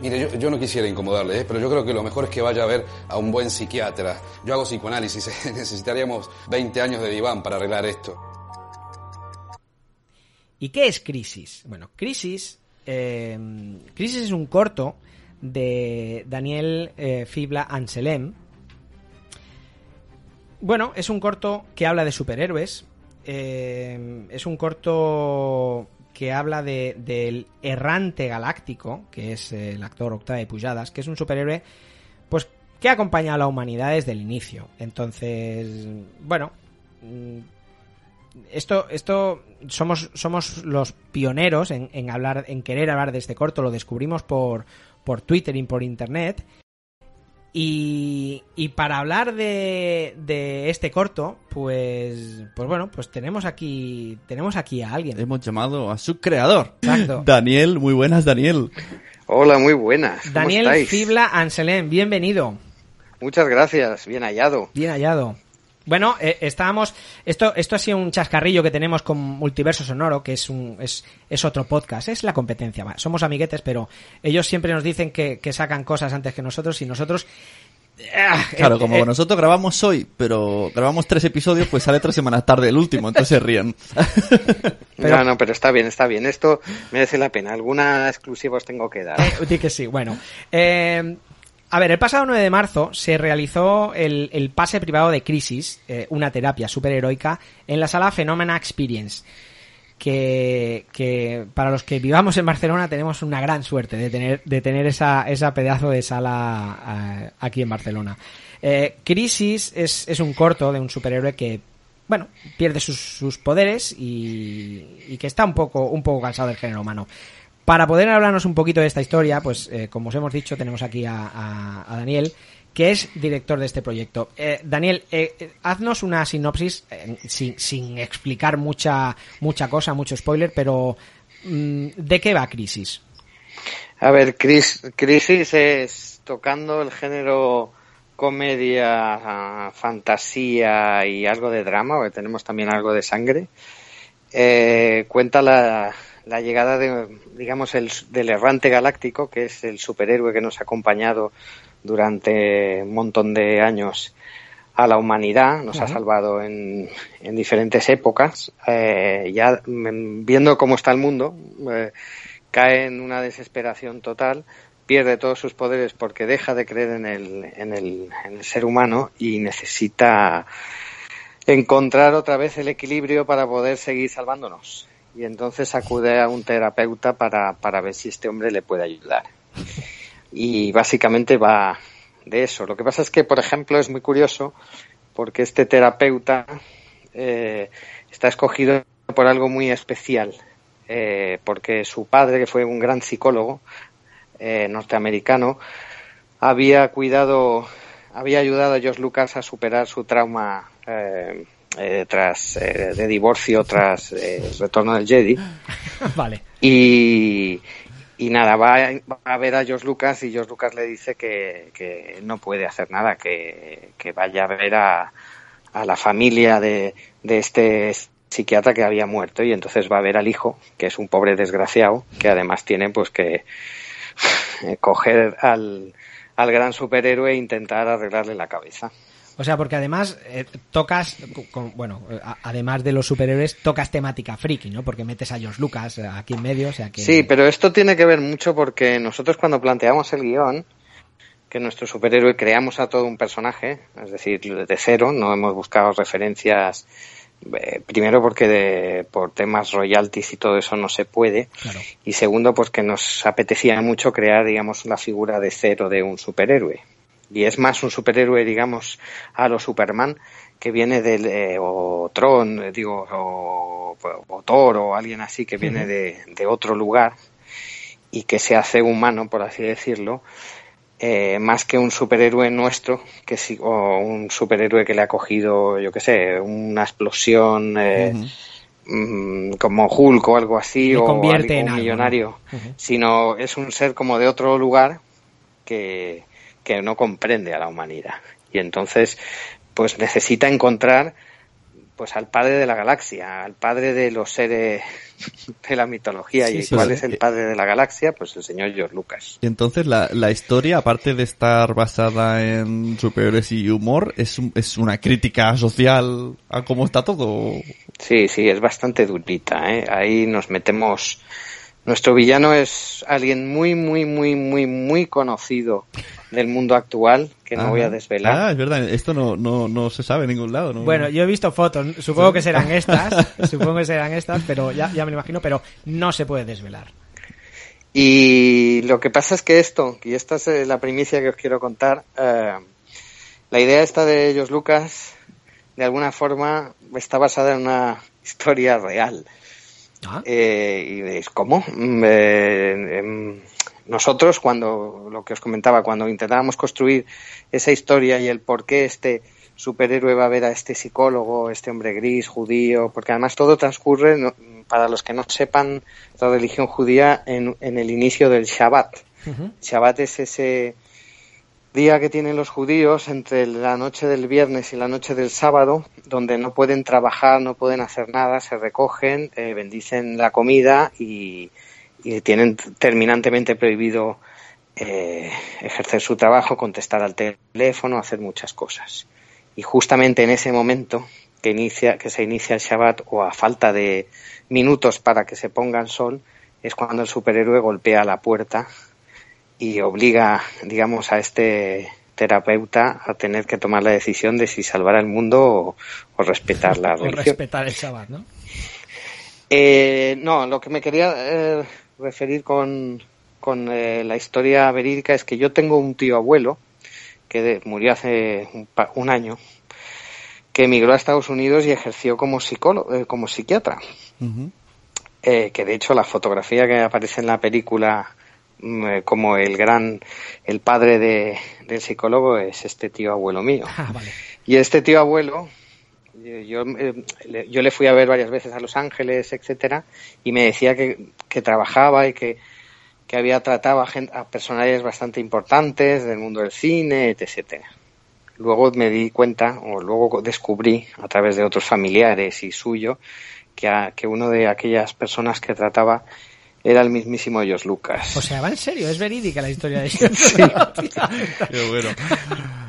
Mire, yo, yo no quisiera incomodarle, ¿eh? pero yo creo que lo mejor es que vaya a ver a un buen psiquiatra. Yo hago psicoanálisis, ¿eh? necesitaríamos 20 años de diván para arreglar esto. ¿Y qué es Crisis? Bueno, Crisis, eh, Crisis es un corto de Daniel eh, Fibla Anselem bueno, es un corto que habla de superhéroes. Eh, es un corto que habla de, del errante galáctico, que es el actor Octave Pujadas, que es un superhéroe pues que acompaña a la humanidad desde el inicio. Entonces, bueno, mm, esto, esto somos, somos los pioneros en, en hablar, en querer hablar de este corto. Lo descubrimos por, por Twitter y por internet. Y, y para hablar de, de este corto, pues, pues bueno, pues tenemos aquí, tenemos aquí a alguien. Hemos llamado a su creador. Exacto. Daniel, muy buenas, Daniel. Hola, muy buenas. ¿Cómo Daniel estáis? Fibla Anselem, bienvenido. Muchas gracias, bien hallado. Bien hallado. Bueno, eh, estábamos. Esto, esto ha sido un chascarrillo que tenemos con Multiverso Sonoro, que es un, es, es otro podcast, es la competencia. va, Somos amiguetes, pero ellos siempre nos dicen que, que sacan cosas antes que nosotros y nosotros. ah, Claro, eh, como eh, nosotros grabamos hoy, pero grabamos tres episodios, pues sale tres semanas tarde el último, entonces se ríen. No, no, pero está bien, está bien. Esto merece la pena. Alguna exclusiva os tengo que dar. Eh, di que sí, bueno. A ver, el pasado 9 de marzo se realizó el, el pase privado de Crisis, eh, una terapia superheroica, en la sala Phenomena Experience. Que, que para los que vivamos en Barcelona tenemos una gran suerte de tener, de tener esa, esa pedazo de sala eh, aquí en Barcelona. Eh, Crisis es, es un corto de un superhéroe que bueno, pierde sus, sus poderes y, y que está un poco, un poco cansado del género humano. Para poder hablarnos un poquito de esta historia, pues eh, como os hemos dicho, tenemos aquí a, a- Daniel, que es director de este proyecto. Eh, Daniel, eh, eh, haznos una sinopsis, sin, sin explicar mucha, mucha cosa, mucho spoiler, pero mm, ¿de qué va Crisis? A ver, Cris- Crisis es tocando el género comedia, fantasía y algo de drama, porque tenemos también algo de sangre. Cuenta la, la llegada de, digamos, el, del errante galáctico, que es el superhéroe que nos ha acompañado durante un montón de años a la humanidad, nos ha salvado en, en diferentes épocas. Eh, ya mm, viendo cómo está el mundo, eh, cae en una desesperación total, pierde todos sus poderes porque deja de creer en el, en el, en el ser humano y necesita encontrar otra vez el equilibrio para poder seguir salvándonos. Y entonces acude a un terapeuta para, para ver si este hombre le puede ayudar. Y básicamente va de eso. Lo que pasa es que, por ejemplo, es muy curioso porque este terapeuta eh, está escogido por algo muy especial. Eh, porque su padre, que fue un gran psicólogo eh, norteamericano, había cuidado, había ayudado a George Lucas a superar su trauma eh, tras eh, de divorcio tras eh, el retorno del Jedi vale. y, y nada, va a, va a ver a George Lucas y George Lucas le dice que, que no puede hacer nada, que, que vaya a ver a, a la familia de, de este psiquiatra que había muerto y entonces va a ver al hijo, que es un pobre desgraciado, que además tiene pues que eh, coger al, al gran superhéroe e intentar arreglarle la cabeza. O sea, porque además eh, tocas, con- bueno, eh, a- además de los superhéroes, tocas temática friki, ¿no? Porque metes a George Lucas eh, aquí en medio, o sea que... Sí, pero esto tiene que ver mucho porque nosotros cuando planteamos el guion, que nuestro superhéroe creamos a todo un personaje, es decir, de cero, no hemos buscado referencias, eh, primero porque de- por temas royalties y todo eso no se puede, Claro. y segundo pues que nos apetecía mucho crear, digamos, la figura de cero de un superhéroe. Y es más un superhéroe, digamos, a lo Superman, que viene del, eh, o Tron, digo, o, o Thor, o alguien así que viene de, de otro lugar y que se hace humano, por así decirlo, eh, más que un superhéroe nuestro, que sí, o un superhéroe que le ha cogido, yo qué sé, una explosión eh, mm, como Hulk o algo así, o ¿no? millonario, sino es un ser como de otro lugar que, que no comprende a la humanidad. Y entonces, pues necesita encontrar pues al padre de la galaxia, al padre de los seres de la mitología. Sí, ¿Y sí, cuál sí. es el padre de la galaxia? Pues el señor George Lucas. Y entonces la, la historia, aparte de estar basada en superhéroes y humor, es, un- es una crítica social a cómo está todo. Sí, sí, es bastante durita. ¿eh? Ahí nos metemos Nuestro villano es alguien muy, muy, muy, muy, muy conocido del mundo actual, que no Ah, voy a desvelar. Ah, es verdad, esto no, no, no se sabe en ningún lado. ¿no? Bueno, yo he visto fotos, supongo que serán estas, supongo que serán estas, pero ya, ya me lo imagino, pero no se puede desvelar. Y lo que pasa es que esto, y esta es eh, la primicia que os quiero contar, eh, la idea esta de ellos Lucas, de alguna forma, está basada en una historia real. Eh, y ¿cómo? Mm, eh, em, nosotros, cuando, lo que os comentaba, cuando intentábamos construir esa historia y el por qué este superhéroe va a ver a este psicólogo, este hombre gris, judío, porque además todo transcurre, para los que no sepan la religión judía, en, en el inicio del Shabbat. Shabbat es ese día que tienen los judíos entre la noche del viernes y la noche del sábado, donde no pueden trabajar, no pueden hacer nada, se recogen, eh, bendicen la comida y, tienen terminantemente prohibido eh, ejercer su trabajo, contestar al teléfono, hacer muchas cosas. Y justamente en ese momento que inicia, que se inicia el Shabbat o a falta de minutos para que se ponga el sol, es cuando el superhéroe golpea la puerta y obliga, digamos, a este terapeuta a tener que tomar la decisión de si salvar al mundo o, o respetar la O religión. respetar el Shabbat, ¿no? Eh, no, lo que me quería eh, referir con, con eh, la historia verídica es que yo tengo un tío abuelo que de- murió hace un, un año que emigró a Estados Unidos y ejerció como psicólogo, eh, como psiquiatra. Eh, que de hecho la fotografía que aparece en la película como el gran, el padre de, del psicólogo es este tío abuelo mío. Y este tío abuelo, yo, yo, eh, le- yo le fui a ver varias veces a Los Ángeles, etcétera, y me decía que, que trabajaba y que, que había tratado a, gen- a personajes bastante importantes del mundo del cine, etcétera. Luego me di cuenta, o luego descubrí a través de otros familiares y suyo, que, a- que uno de aquellas personas que trataba era el mismísimo George Lucas. O sea, va en serio, es verídica la historia de Qué bueno.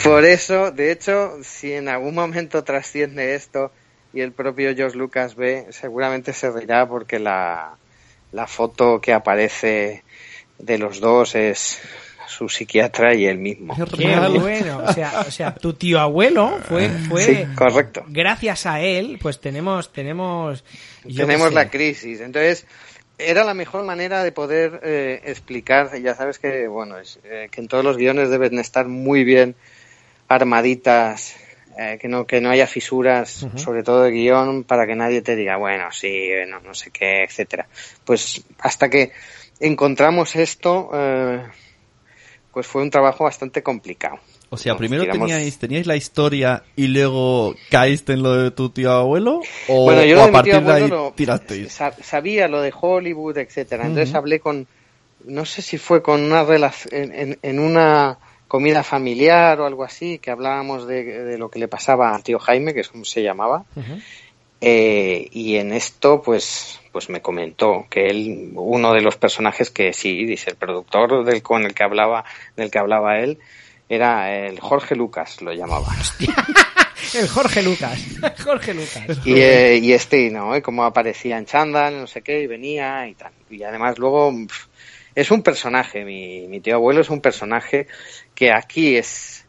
Por eso, de hecho, si en algún momento trasciende esto y el propio George Lucas ve, seguramente se reirá porque la, la foto que aparece de los dos es su psiquiatra y él mismo. Qué bueno. O sea, o sea, tu tío abuelo fue, fue Sí, correcto. gracias a él, pues tenemos, tenemos, Tenemos sé. la crisis. Entonces, era la mejor manera de poder eh, explicar, ya sabes que, bueno, es, eh, que en todos los guiones deben estar muy bien armaditas, eh, que no que no haya fisuras, sobre todo de guion, para que nadie te diga, bueno, sí, no, no sé qué, etcétera. Pues hasta que encontramos esto, eh, pues fue un trabajo bastante complicado. O sea, Nos primero tiramos- teníais, teníais la historia y luego caíste en lo de tu tío abuelo o, bueno, yo o lo a partir de ahí lo- tirasteis. sa- sabía lo de Hollywood, etcétera. Entonces hablé con, no sé si fue con una relación, en, en- una comida familiar o algo así, que hablábamos de, de lo que le pasaba a tío Jaime, que es como se llamaba. Eh, y en esto, pues, pues me comentó que él, uno de los personajes que sí, dice el productor del con el que hablaba, del que hablaba él, era el Jorge Lucas, lo llamaba. El Jorge Lucas. Jorge Lucas. Y, eh, y este, ¿no? Y cómo aparecía en chándal, no sé qué, y venía y tal. Y además luego es un personaje, mi, mi tío abuelo es un personaje que aquí es,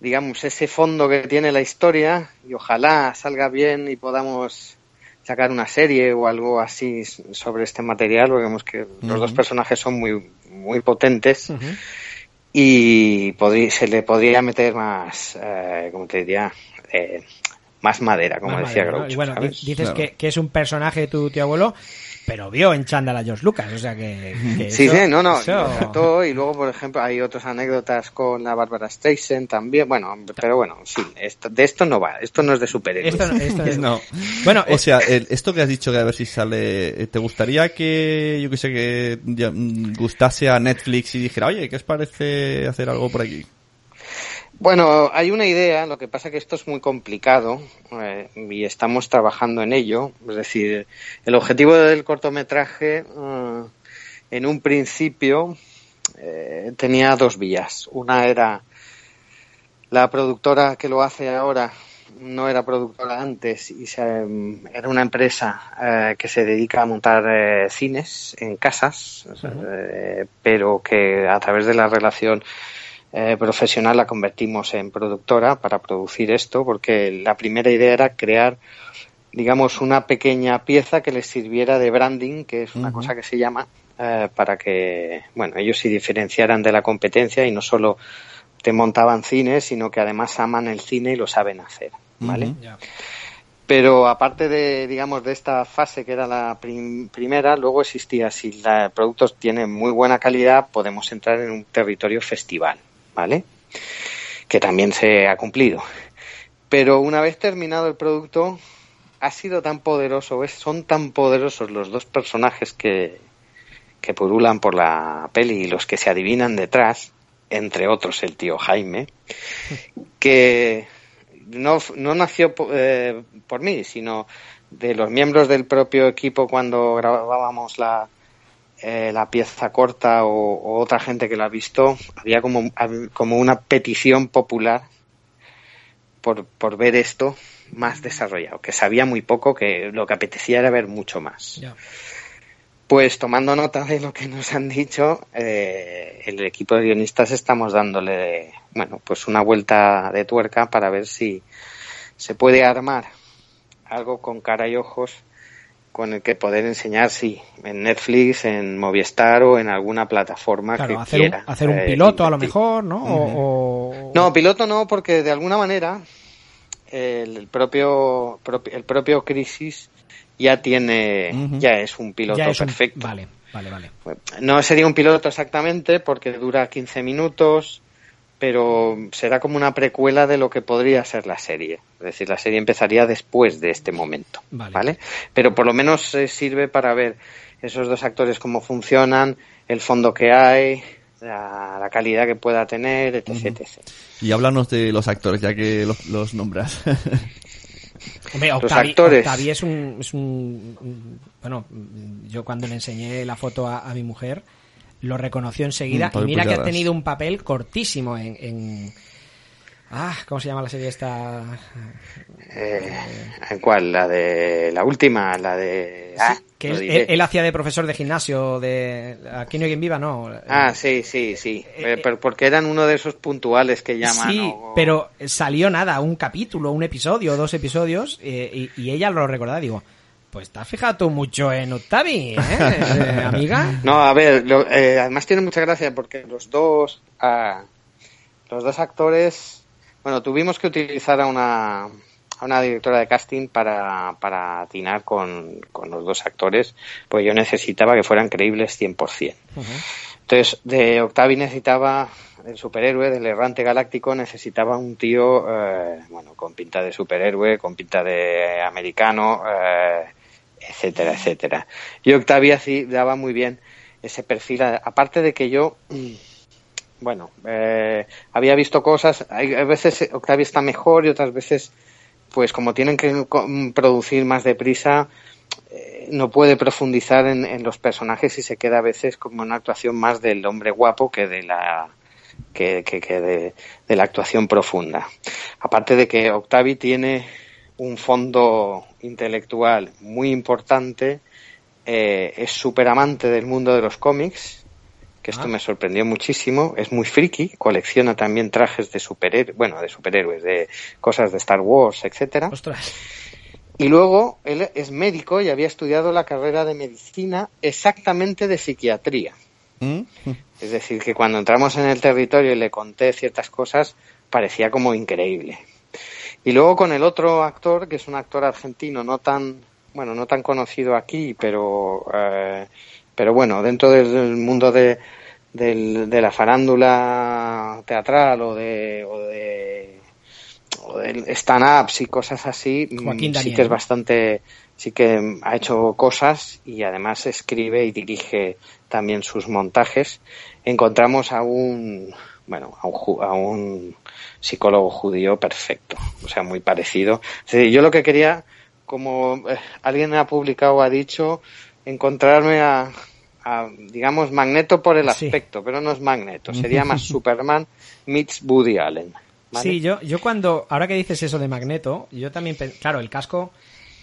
digamos, ese fondo que tiene la historia y ojalá salga bien y podamos sacar una serie o algo así sobre este material, porque vemos que los dos personajes son muy, muy potentes y se le podría meter más, eh, ¿cómo te diría? Eh, más madera, como Más decía madera, ¿no? Groucho, Y bueno, dices que, que es un personaje de tu tío abuelo, pero vio en chándal a George Lucas, o sea que... que Sí, eso- sí, no, no, eso- y luego, por ejemplo, hay otras anécdotas con la Bárbara Streisand también, bueno, pero bueno, sí, esto, de esto no va, esto no es de superhéroes. Esto no- esto es- No. Bueno, o eh, sea, el- esto que has dicho que a ver si sale, ¿te gustaría que, yo que sé, que mm, gustase a Netflix y dijera, oye, ¿qué os parece hacer algo por aquí? Bueno, hay una idea, lo que pasa que esto es muy complicado eh, y estamos trabajando en ello. Es decir, el objetivo del cortometraje eh, en un principio eh, tenía dos vías. Una era la productora que lo hace ahora no era productora antes y se, mm, era una empresa que se dedica a montar cines en casas, pero que a través de la relación eh, profesional la convertimos en productora para producir esto, porque la primera idea era crear, digamos, una pequeña pieza que les sirviera de branding, que es una cosa que se llama, eh, para que, bueno, ellos se diferenciaran de la competencia y no solo te montaban cines, sino que además aman el cine y lo saben hacer, ¿vale? Pero aparte de, digamos, de esta fase que era la prim- primera, luego existía, si la- el producto tiene muy buena calidad, podemos entrar en un territorio festival, ¿vale? Que también se ha cumplido. Pero una vez terminado el producto, ha sido tan poderoso, son tan poderosos los dos personajes que, que purulan por la peli y los que se adivinan detrás, entre otros el tío Jaime, que no, no nació eh, por mí, sino de los miembros del propio equipo cuando grabábamos la, eh, la pieza corta o, o otra gente que la ha visto, había como, como una petición popular por, por ver esto más desarrollado, que sabía muy poco, que lo que apetecía era ver mucho más. Pues tomando nota de lo que nos han dicho, eh, el equipo de guionistas estamos dándole, bueno, pues una vuelta de tuerca para ver si se puede armar algo con cara y ojos con el que poder enseñar, sí, en Netflix, en Movistar o en alguna plataforma Claro, que hacer un, hacer un eh, piloto a lo mejor, ¿no? O- o- No, piloto no, porque de alguna manera el, propio, propi- el propio Crisis ya tiene, ya es un piloto es un- perfecto. Vale, vale, vale. No sería un piloto exactamente porque dura 15 minutos, pero será como una precuela de lo que podría ser la serie. Es decir, la serie empezaría después de este momento, Vale. ¿vale? Pero por lo menos eh, sirve para ver esos dos actores cómo funcionan, el fondo que hay, la, la calidad que pueda tener, etc. Etc. Y háblanos de los actores, ya que los, los nombras. Hombre, Octavi, actores. Octavi es un, es un- un- Bueno, yo cuando le enseñé la foto a, a mi mujer, lo reconoció enseguida. Mm, y mira que ha tenido un papel cortísimo en, en- Ah, ¿cómo se llama la serie esta? Eh, ¿En cuál? La de la última, la de... Ah, Que él, diré. él- él hacía de profesor de gimnasio de... Aquí no hay quien viva, ¿no? Ah, sí, sí, sí. Eh, pero porque eran uno de esos puntuales que llaman. Sí, o- pero salió nada, un capítulo, un episodio, dos episodios, eh, y, y ella lo recordaba. Digo, pues te has fijado mucho en Octavi, ¿eh, eh, amiga? No, a ver, lo- eh, además tiene mucha gracia porque los dos, ah, los dos actores, bueno, tuvimos que utilizar a una, a una directora de casting para, para atinar con, con los dos actores, pues yo necesitaba que fueran creíbles 100%. Entonces, de Octavi necesitaba, del superhéroe, del errante galáctico, necesitaba un tío, eh, bueno, con pinta de superhéroe, con pinta de americano, eh, etcétera, etcétera. Y Octavia sí daba muy bien ese perfil, aparte de que yo, bueno, eh, había visto cosas, hay, a veces Octavia está mejor y otras veces, pues como tienen que producir más deprisa, eh, no puede profundizar en, en los personajes y se queda a veces como una actuación más del hombre guapo que de la que, que- que de, de la actuación profunda. Aparte de que Octavi tiene un fondo intelectual muy importante, eh, es súper amante del mundo de los cómics, que esto Ah. me sorprendió muchísimo, es muy friki, colecciona también trajes de superhéroes, bueno, de superhéroes, de cosas de Star Wars, etcétera. Ostras. Y luego él es médico y había estudiado la carrera de medicina exactamente de psiquiatría. Es decir, que cuando entramos en el territorio y le conté ciertas cosas, parecía como increíble. Y luego con el otro actor, que es un actor argentino no tan, bueno, no tan conocido aquí, pero, eh, pero bueno, dentro del mundo de, del- de la farándula teatral o de, o de, o stand-ups y cosas así, mm, Joaquín sí Daniel, que es bastante, sí que ha hecho cosas y además escribe y dirige también sus montajes. Encontramos a un, bueno, a un, a un psicólogo judío perfecto, o sea, muy parecido. Decir, yo lo que quería, como eh, alguien ha publicado o ha dicho, encontrarme a, a, digamos, Magneto por el Sí. aspecto, pero no es Magneto, sería más Superman meets Woody Allen. ¿vale? Sí, yo, yo cuando, ahora que dices eso de Magneto, yo también, claro, el casco,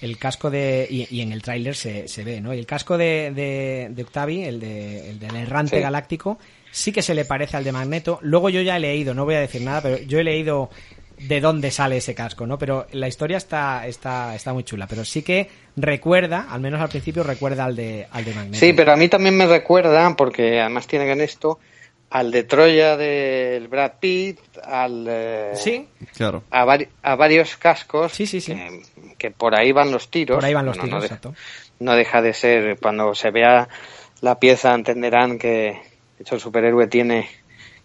el casco de, y, y en el tráiler se, se ve, ¿no? Y el casco de, de, de Octavi, el, de, el del errante Sí. galáctico, sí que se le parece al de Magneto. Luego yo ya he leído, no voy a decir nada, pero yo he leído de dónde sale ese casco, ¿no? Pero la historia está, está, está muy chula, pero sí que recuerda, al menos al principio recuerda al de, al de Magneto. Sí, pero a mí también me recuerda, porque además tienen en esto, al de Troya del Brad Pitt, al... eh, Sí. Claro. A, vari- a varios cascos Sí, sí, sí. Que, que por ahí van los tiros. Por ahí van los Bueno, tiros, no, deja, exacto. no deja de ser, cuando se vea la pieza entenderán que de hecho, el superhéroe tiene,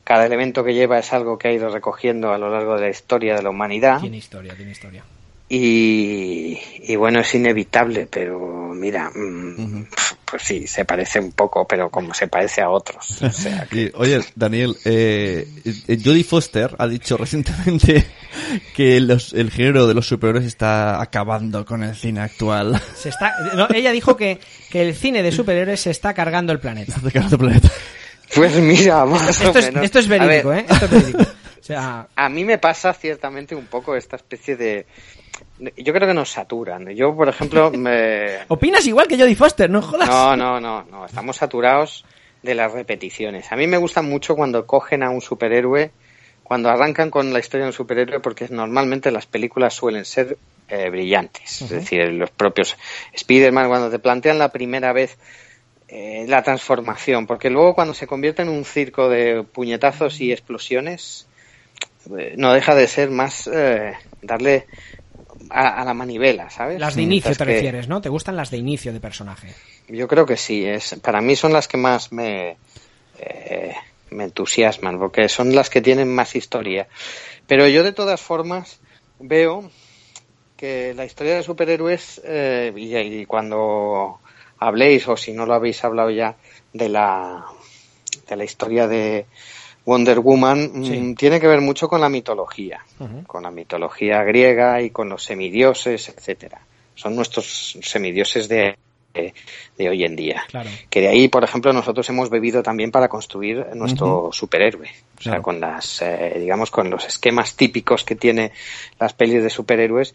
cada elemento que lleva es algo que ha ido recogiendo a lo largo de la historia de la humanidad. Tiene historia, tiene historia. Y, y bueno, es inevitable, pero mira, mm, pues sí, se parece un poco, pero como se parece a otros. O sea, Y, oye, Daniel, eh, eh, Jodie Foster ha dicho recientemente que los- el género de los superhéroes está acabando con el cine actual. Se está, no, ella dijo que, que el cine de superhéroes se está cargando el planeta. Está acabando el planeta. Pues mira, más Esto o es, menos. esto es verídico, ver, ¿eh? Esto es verídico. O sea, A mí me pasa ciertamente un poco esta especie de... Yo creo que nos saturan. Yo, por ejemplo, me... opinas igual que Jodie Foster, no jodas. No, no, no, no. Estamos saturados de las repeticiones. A mí me gusta mucho cuando cogen a un superhéroe, cuando arrancan con la historia de un superhéroe, porque normalmente las películas suelen ser eh, brillantes. Es decir, los propios Spider-Man, cuando te plantean la primera vez eh, la transformación, porque luego cuando se convierte en un circo de puñetazos y explosiones, eh, no deja de ser más eh, darle a, a la manivela, ¿sabes? Las de inicio Mientras te que- refieres, ¿no? ¿Te gustan las de inicio de personaje? yo creo que sí, es, para mí son las que más me, eh, me entusiasman, porque son las que tienen más historia. Pero yo de todas formas veo que la historia de superhéroes, eh, y, y cuando habléis, o si no lo habéis hablado ya, de la, de la historia de Wonder Woman, mm, tiene que ver mucho con la mitología con la mitología griega y con los semidioses, etcétera. Son nuestros semidioses de, de, de hoy en día. Claro. Que de ahí, por ejemplo, nosotros hemos bebido también para construir nuestro superhéroe. O sea, Claro. con las, eh, digamos, con los esquemas típicos que tiene las pelis de superhéroes,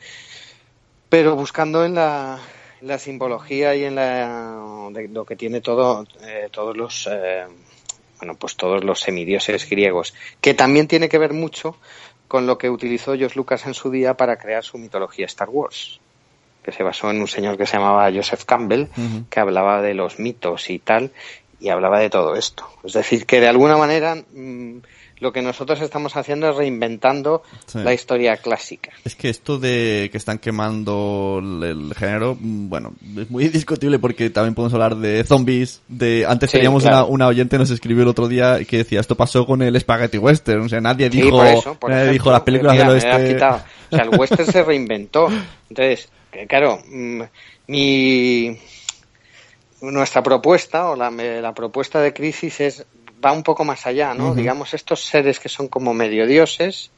pero buscando en la, la simbología y en la, de lo que tiene todo, eh, todos los, eh, bueno, pues todos los semidioses griegos, que también tiene que ver mucho con lo que utilizó George Lucas en su día para crear su mitología Star Wars, que se basó en un señor que se llamaba Joseph Campbell, que hablaba de los mitos y tal, y hablaba de todo esto. Es decir, que de alguna manera mm, lo que nosotros estamos haciendo es reinventando Sí. la historia clásica. Es que esto de que están quemando el, el género, mm, bueno, es muy discutible porque también podemos hablar de zombies, de antes Sí, teníamos claro. una, una oyente nos escribió el otro día que decía esto pasó con el spaghetti western, o sea, nadie Sí, dijo, por eso, por nadie ejemplo, dijo las películas mira, del oeste. O sea, el western se reinventó. Entonces, claro, mm, mi nuestra propuesta o la, la propuesta de crisis es va un poco más allá, ¿no? Digamos estos seres que son como medio dioses,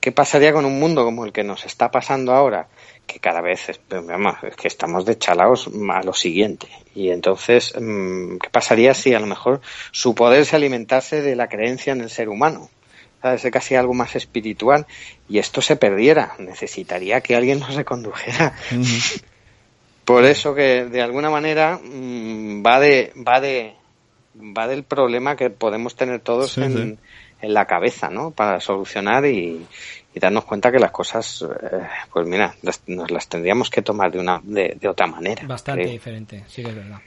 ¿qué pasaría con un mundo como el que nos está pasando ahora? Que cada vez es, es que estamos de chalaos a lo siguiente. Y entonces, mm, ¿qué pasaría si a lo mejor su poder se alimentase de la creencia en el ser humano? ¿sabes? De casi algo más espiritual y esto se perdiera. Necesitaría que alguien nos recondujera. Por eso que de alguna manera mm, va de va de va del problema que podemos tener todos Sí, en, sí. en la cabeza, ¿no? Para solucionar y, y darnos cuenta que las cosas, eh, pues mira, las- nos las tendríamos que tomar de una de, de otra manera. Bastante creo. diferente, sí que es verdad.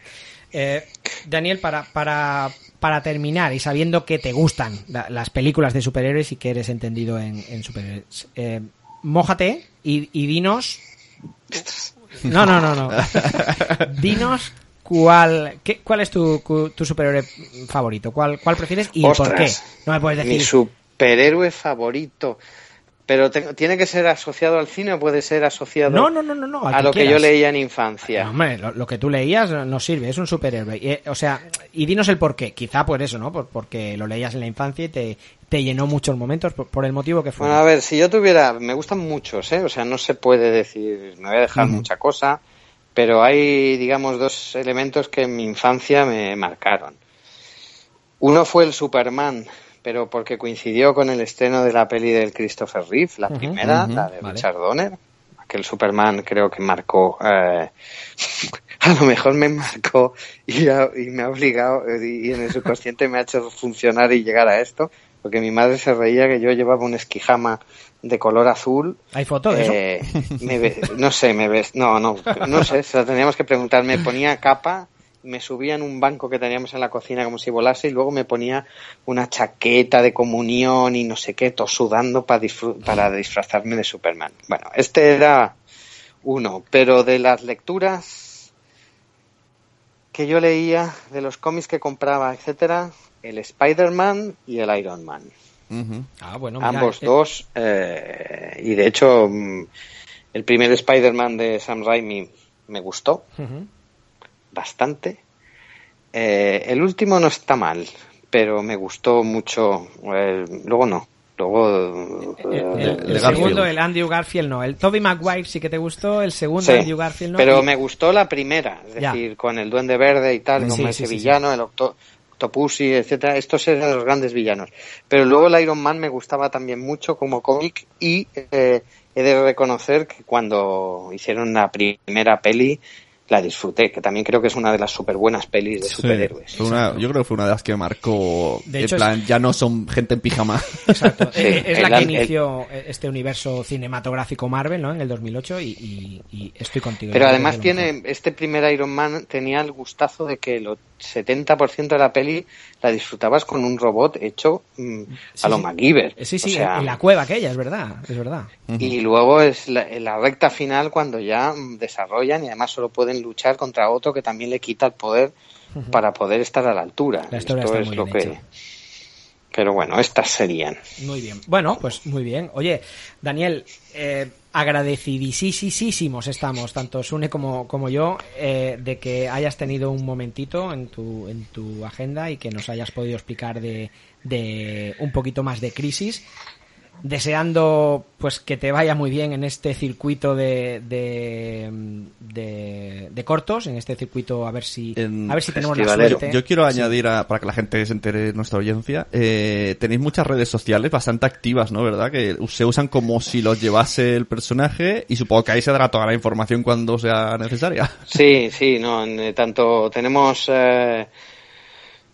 Eh, Daniel, para, para, para terminar y sabiendo que te gustan la- las películas de superhéroes y que eres entendido en, en superhéroes, eh, mójate y, y dinos. No, no, no, no. dinos cuál, qué, cuál es tu, tu superhéroe favorito, cuál, cuál prefieres y el por qué. Ostras, No me puedes Mi decir. superhéroe favorito. Pero te- tiene que ser asociado al cine o puede ser asociado No, no, no, no, a que lo que yo leía en infancia. No, hombre, lo, lo que tú leías no sirve, es un superhéroe. Y, eh, o sea, y dinos el por qué. Quizá por eso, ¿no? Por- porque lo leías en la infancia y te, te llenó muchos momentos por, por el motivo que fue. Bueno, a ver, si yo tuviera, me gustan muchos, ¿eh? O sea, no se puede decir, me voy a dejar mucha cosa, pero hay, digamos, dos elementos que en mi infancia me marcaron. Uno fue el Superman, pero porque coincidió con el estreno de la peli del Christopher Reeve, la primera, la de vale. Richard Donner. Aquel Superman creo que marcó, eh, a lo mejor me marcó y, ha- y me ha obligado eh, y en el subconsciente me ha hecho funcionar y llegar a esto, porque mi madre se reía que yo llevaba un esquijama de color azul ¿Hay foto de eso? eh, me no sé, me ves, no, no, no sé, se lo teníamos que preguntar. Me ponía capa, me subía en un banco que teníamos en la cocina como si volase y luego me ponía una chaqueta de comunión y no sé qué, todo sudando para, disfru- para disfrazarme de Superman. Bueno, este era uno, pero de las lecturas que yo leía, de los cómics que compraba, etcétera, el Spider-Man y el Iron Man. Ah, bueno, mira, Ambos eh, dos. eh, y de hecho, mm, el primer Spider-Man de Sam Raimi me gustó bastante. Eh, el último no está mal, pero me gustó mucho. eh, luego no. Luego. El, el segundo, el Andrew Garfield, no. El Toby Maguire sí que te gustó, el segundo, Sí, Andrew Garfield, no. Pero Y- me gustó la primera, es Ya. decir, con el Duende Verde y tal, Sí, como sí, ese villano, el Octo Octopussy, etcétera. Estos eran los grandes villanos. Pero luego el Iron Man me gustaba también mucho como cómic y eh, he de reconocer que cuando hicieron la primera peli la disfruté, que también creo que es una de las súper buenas pelis de Sí, superhéroes. una- yo creo que fue una de las que marcó. De en hecho, plan, ya no son gente en pijama. Exacto. Eh, es la que el- inició este universo cinematográfico Marvel, ¿no? En el 2008 y, y- y estoy contigo. Pero además tiene, este primer Iron Man tenía el gustazo de que el 70% de la peli la disfrutabas con un robot hecho mm, a lo sí. MacGyver. Eh, Sí, sí, O sea, en la cueva aquella, es verdad, es verdad. Y luego es la, en la recta final cuando ya mm, desarrollan y además solo pueden luchar contra otro que también le quita el poder para poder estar a la altura. La historia Esto está es muy lo que. hecha. Pero bueno, estas serían. Muy bien. Bueno, pues muy bien. Oye, Daniel, eh, agradecidísimos estamos, tanto Sune como, como yo, eh, de que hayas tenido un momentito en tu, en tu agenda y que nos hayas podido explicar de, de un poquito más de crisis. Deseando pues que te vaya muy bien en este circuito de, de, de, de cortos, en este circuito a ver si a ver si tenemos la suerte. Yo quiero Sí. añadir, a- para que la gente se entere de nuestra audiencia, eh, tenéis muchas redes sociales bastante activas, ¿no? ¿Verdad? Que se usan como si los llevase el personaje y supongo que ahí se dará toda la información cuando sea necesaria. Sí, sí, no, en, eh, tanto tenemos eh,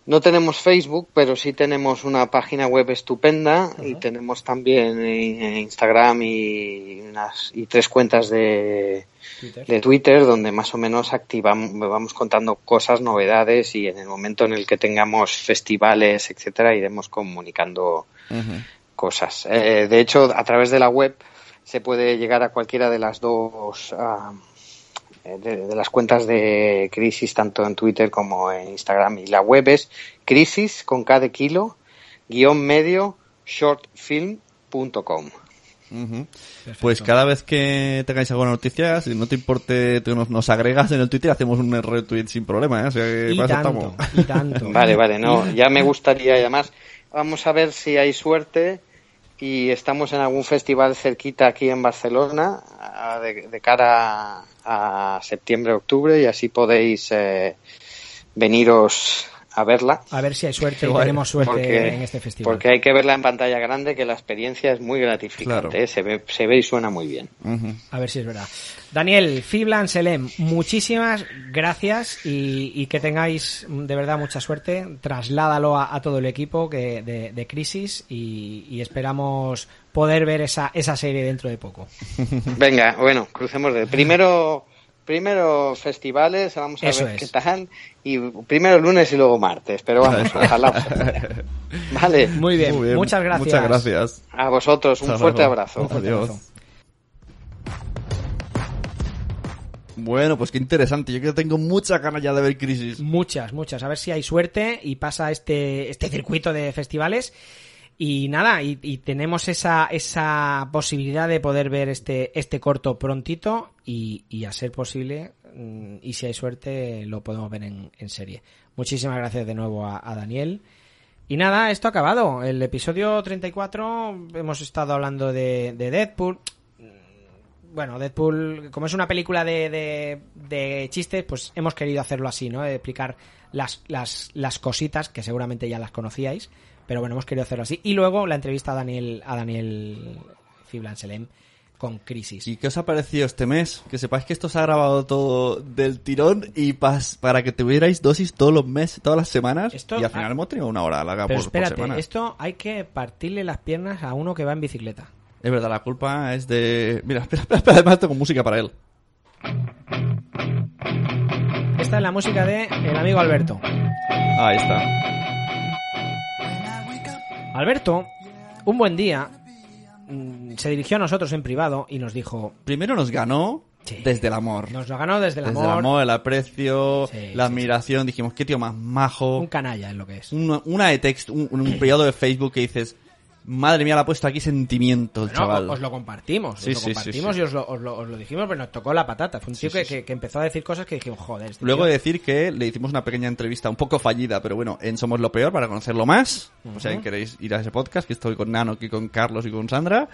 no tenemos Facebook, pero sí tenemos una página web estupenda y tenemos también eh, Instagram y unas y tres cuentas de Twitter. de Twitter donde más o menos activamos vamos contando cosas, novedades y en el momento en el que tengamos festivales, etcétera, iremos comunicando cosas. Eh, de hecho, a través de la web se puede llegar a cualquiera de las dos ah, de, de las cuentas de Crisis, tanto en Twitter como en Instagram. Y la web es crisis con K de kilo, guion medio, shortfilm.com. Ujú. Pues cada vez que tengáis alguna noticia, si no te importe, tú nos, nos agregas en el Twitter, hacemos un retweet sin problema, ¿eh? O sea, que Y tanto, y tanto. Vale, vale, no, ya me gustaría y además vamos a ver si hay suerte y estamos en algún festival cerquita aquí en Barcelona de, de cara a, septiembre, octubre y así podéis eh, veniros a verla. A ver si hay suerte guay. tenemos suerte Porque- en este festival. Porque hay que verla en pantalla grande, que la experiencia es muy gratificante, ¿eh? se, ve, se ve y suena muy bien. A ver si es verdad. Daniel, Fiblan Selem, muchísimas gracias y, y que tengáis de verdad mucha suerte. Trasládalo a, a todo el equipo que, de, de Crisis y, y esperamos poder ver esa, esa serie dentro de poco. Venga, bueno, crucemos de primero primero festivales, vamos a Eso ver es. qué tal y primero lunes y luego martes, pero vamos, ojalá. Vale. Muy bien, Muy bien, muchas gracias. muchas gracias. A vosotros, un Hasta fuerte luego. abrazo. Un fuerte Adiós. abrazo. Bueno, pues qué interesante. Yo creo que tengo muchas ganas ya de ver Crisis. Muchas, muchas. A ver si hay suerte y pasa este, este circuito de festivales. Y nada, y, tenemos esa, esa posibilidad de poder ver este, este corto prontito y, a ser posible, mm, y si hay suerte, lo podemos ver en, en serie. Muchísimas gracias de nuevo a, Daniel. Y nada, esto ha acabado. El episodio 34 hemos estado hablando de, de Deadpool. Bueno, Deadpool, como es una película de, de, de chistes, pues hemos querido hacerlo así, ¿no? Explicar las, las, las cositas, que seguramente ya las conocíais, Pero bueno, hemos querido hacerlo así. Y luego la entrevista a Daniel, a Daniel Fiblan Selem con Crisis. ¿Y qué os ha parecido este mes? Que sepáis que esto se ha grabado todo del tirón y pas- para que tuvierais dosis todos los meses, todas las semanas. Esto- y al final hemos tenido una hora larga Pero por, por espérate, semana. esto hay que partirle las piernas a uno que va en bicicleta. Es verdad, la culpa es de... Mira, espera, espera, espera, además tengo música para él. Esta es la música de el amigo Alberto. Ahí está. Alberto, un buen día, mm, se dirigió a nosotros en privado y nos dijo... Primero nos ganó desde el amor. Nos lo ganó desde el Desde amor. el amor, el aprecio, Sí, la sí, admiración. Dijimos, qué tío más majo. Un canalla es lo que es. Una, una de texto, un, un periodo de Facebook que dices, madre mía, le ha puesto aquí sentimiento el Bueno, chaval. os lo compartimos, Sí, os lo sí, compartimos sí. y os lo, os lo- os lo dijimos, pero nos tocó la patata. Fue un tío que, que- que empezó a decir cosas que dijimos, joder, este Luego tío- de decir que le hicimos una pequeña entrevista un poco fallida, pero bueno, en Somos lo Peor para conocerlo más. O sea, queréis ir a ese podcast, que estoy con Nano, aquí con Carlos y con Sandra.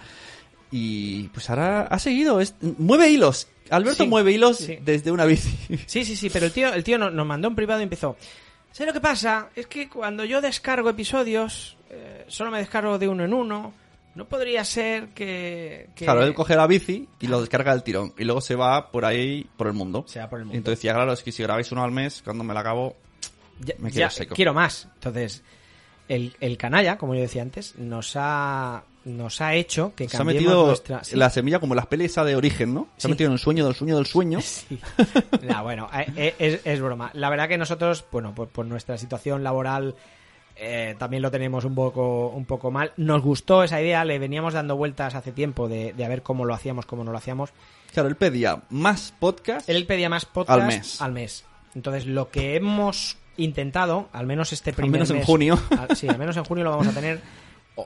Y pues ahora ha seguido, es- mueve hilos. Alberto mueve hilos desde una bici. Sí, sí, sí, pero el tío, el tío no- nos mandó en privado y empezó. ¿Sabes lo que pasa? Es que cuando yo descargo episodios, eh, solo me descargo de uno en uno. No podría ser que... que- Claro, él coge la bici y lo descarga del tirón. Y luego se va por ahí, por el mundo. Se va por el mundo. Y entonces decía, claro, es que si grabáis uno al mes, cuando me la acabo, Ya- me quedo ya, seco. Quiero más. Entonces, el, el canalla, como yo decía antes, nos ha, nos ha hecho que Se ha cambiemos metido nuestra... sí. la semilla como las pelis esa de origen, ¿no? Se Sí. ha metido en el sueño del sueño del sueño. Nah, bueno, eh, eh, es, es broma. La verdad que nosotros, bueno, por, por nuestra situación laboral eh, también lo tenemos un poco, un poco mal. Nos gustó esa idea, le veníamos dando vueltas hace tiempo de, de a ver cómo lo hacíamos, cómo no lo hacíamos. Claro, él pedía más podcast. Él pedía más podcast Al mes. al mes. Entonces, lo que hemos intentado, al menos este primer menos en mes- junio. al- sí, al menos en junio lo vamos a tener.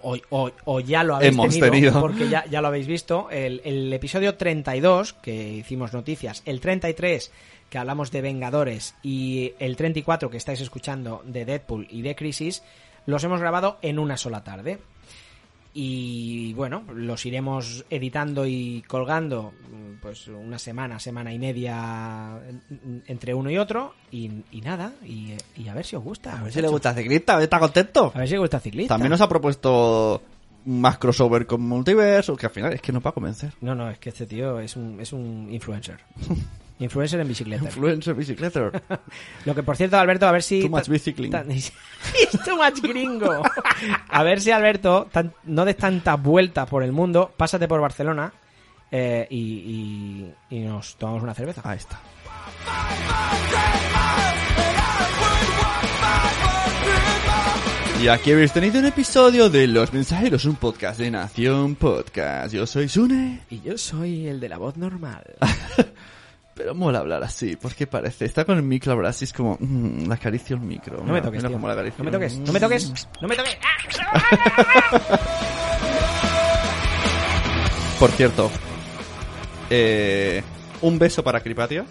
O, o- o ya lo habéis Hemos tenido, tenido. porque ya, ya lo habéis visto. El, el episodio 32, que hicimos noticias, el 33, que hablamos de Vengadores, y el 34, que estáis escuchando, de Deadpool y de Crisis, los hemos grabado en una sola tarde. Y bueno, los iremos editando y colgando mm, pues una semana, semana y media en- entre uno y otro. Y, y nada, y, y a ver si os gusta. A ver si le gusta Ciclista, a ver, está contento. A ver si le gusta Ciclista. También nos ha propuesto más crossover con Multiverso, que al final es que nos va a convencer. No, no, es que este tío es un, es un influencer. influencer en bicicleta. Influencer bicicleta. Lo que por cierto, Alberto, a ver si. Too much bicycling. too much gringo. A ver si, Alberto, tan- no des tantas vueltas por el mundo, pásate por Barcelona eh, y, y- y nos tomamos una cerveza. Ahí está. Y aquí habéis tenido un episodio de Los Mensajeros, un podcast de Nación Podcast. Yo soy Sune. Y yo soy el de la voz normal. Pero mola hablar así, porque parece. Está con el micro ahora así, es como. mm, le acaricio el micro. No me toques, Mira tío. cómo le acaricio. No me toques, no me toques, no me toques. Por cierto, eh, un beso para Cripatia,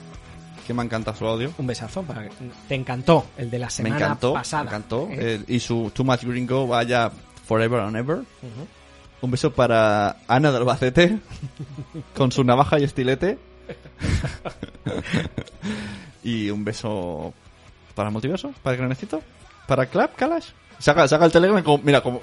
que me ha encantado su audio. Un besazo para Te encantó el de la semana me encantó, pasada. me encantó. ¿Eh? Eh, y su Too Much Gringo vaya forever and ever. Un beso para Ana de Albacete, con su navaja y estilete. y un beso para Multiverso, para Granecito, para Clap, Kalash. Saca, saca el Telegram, como- mira, como,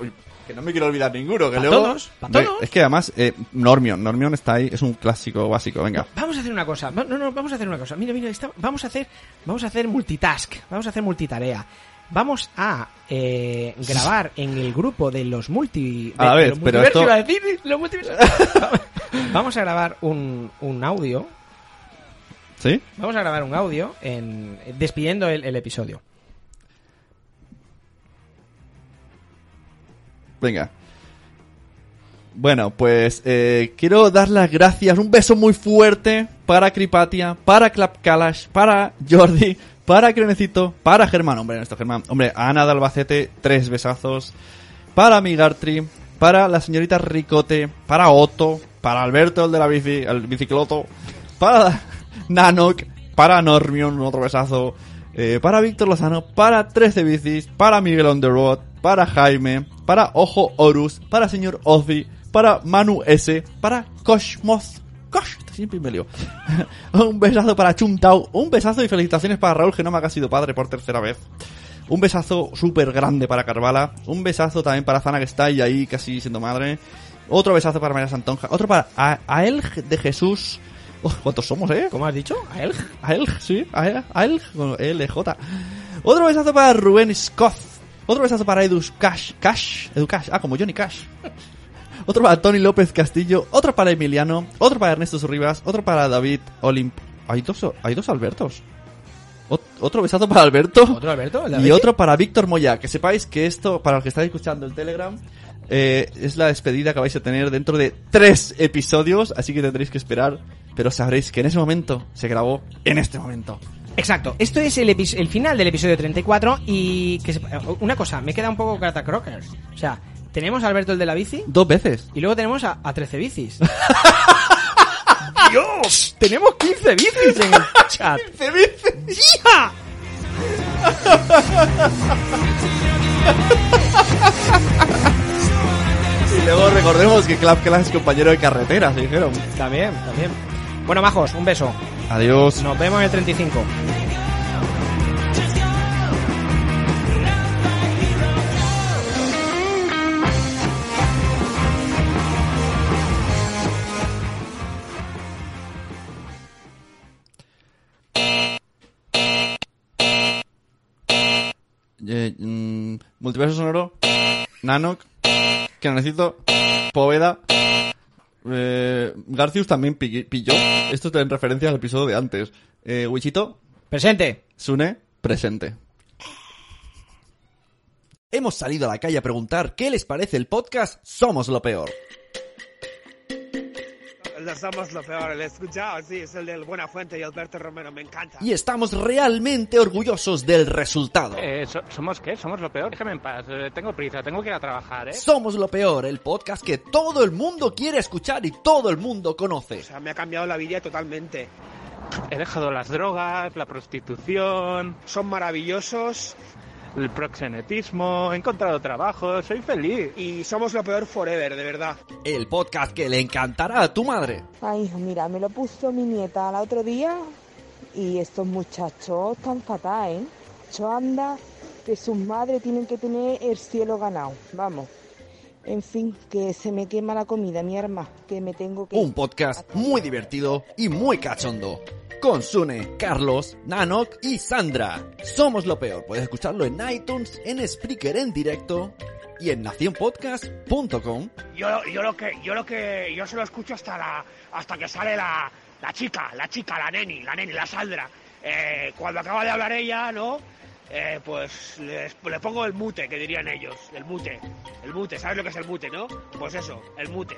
que no me quiero olvidar ninguno. Que Pa' luego, todos, pa' todos. Es que además, eh, Normion, Normion está ahí, es un clásico básico, venga. Vamos a hacer una cosa. No, no, vamos a hacer una cosa. Mira, mira, está- vamos a hacer, vamos a hacer multitask. Vamos a hacer multitarea. Vamos a eh, grabar en el grupo de los multi. A de vez, los pero multiversos, esto- iba a decir, los multiversos. vamos a grabar un, un audio. ¿Sí? Vamos a grabar un audio en despidiendo el, el episodio. Venga. Bueno, pues eh, quiero dar las gracias, un beso muy fuerte para Cripatia, para Clap Kalash, para Jordi, para Crenecito, para Germán, hombre, nuestro Germán, hombre, a Ana de Albacete, tres besazos, para Migartri, para la señorita Ricote, para Otto, para Alberto, el de la bici, el bicicloto, para Nanok, para Normion, otro besazo, eh, para Víctor Lozano, para 13 bicis, para Miguel on the road, para Jaime, para Ojo Horus, para señor Ozzy, para Manu S, para Koshmoth. Kosh, siempre me lío. un besazo para Chuntau, un besazo y felicitaciones para Raúl Genoma que ha sido padre por tercera vez. Un besazo súper grande para Carvala. Un besazo también para Zana que está ahí, ahí casi siendo madre. Otro besazo para María Santonja. Otro para a, Aelg de Jesús. Oh, ¿Cuántos somos, eh? ¿Cómo has dicho? ¿Aelg? Aelg, sí. Aelg, Aelg con LJ. Otro besazo para Rubén Scott. Otro besazo para Edu Cash. Cash. Edu Cash. Ah, como Johnny Cash. Otro para Tony López Castillo. Otro para Emiliano. Otro para Ernesto Surribas. Otro para David Olimp. Hay dos, hay dos Albertos. Ot- Otro besazo para Alberto. ¿Otro Alberto? ¿El de Y otro para Víctor Moya. Que sepáis que esto, para los que estáis escuchando el Telegram, eh, es la despedida que vais a tener dentro de tres episodios. Así que tendréis que esperar. Pero sabréis que en ese momento se grabó en este momento. Exacto, esto es el, el final del episodio 34 y que se- una cosa, me queda un poco Carta Crocker. O sea, tenemos a Alberto el de la bici Dos veces. y luego tenemos a, a 13 bicis. ¡Dios! Tenemos 15 bicis en el chat. ¡15 bicis! ¡Ya! Y luego recordemos que Clap Clash es compañero de carretera, se dijeron. También, también. Bueno, majos, un beso. Adiós. Nos vemos en el 35. Eh, mm, multiverso sonoro. Nanok. Que necesito. Poveda. Eh, Garcius también pi- pilló. Esto está en referencia al episodio de antes. Eh, Wichito. Presente. Sune. Presente. Hemos salido a la calle a preguntar qué les parece el podcast Somos lo Peor. Somos lo peor, el escuchado, sí, es el del Buena Fuente y Alberto Romero, me encanta. Y estamos realmente orgullosos del resultado. Eh, so- ¿Somos qué? ¿Somos lo peor? Déjame en paz, eh, tengo prisa, tengo que ir a trabajar, ¿eh? Somos lo Peor, el podcast que todo el mundo quiere escuchar y todo el mundo conoce. O sea, me ha cambiado la vida totalmente. He dejado las drogas, la prostitución, Son maravillosos el proxenetismo, he encontrado trabajo, soy feliz. y somos lo peor forever, de verdad. El podcast que le encantará a tu madre. Ay, hijo, mira, me lo puso mi nieta el otro día y estos muchachos tan fatal, ¿eh? Yo anda que sus madres tienen que tener el cielo ganado, vamos. En fin, que se me quema la comida, mi arma, que me tengo que... Un podcast muy divertido y muy cachondo. Con Sune, Carlos, Nanok y Sandra. Somos lo peor. Puedes escucharlo en iTunes, en Spreaker en directo y en nacionpodcast.com. Yo, yo lo que, yo lo que, yo se lo escucho hasta la, hasta que sale la, la chica, la chica, la neni, la neni, la Sandra. Eh, cuando acaba de hablar ella, ¿no? Eh, pues le pongo el mute, que dirían ellos, el mute, el mute, ¿sabes lo que es el mute, no? Pues eso, el mute.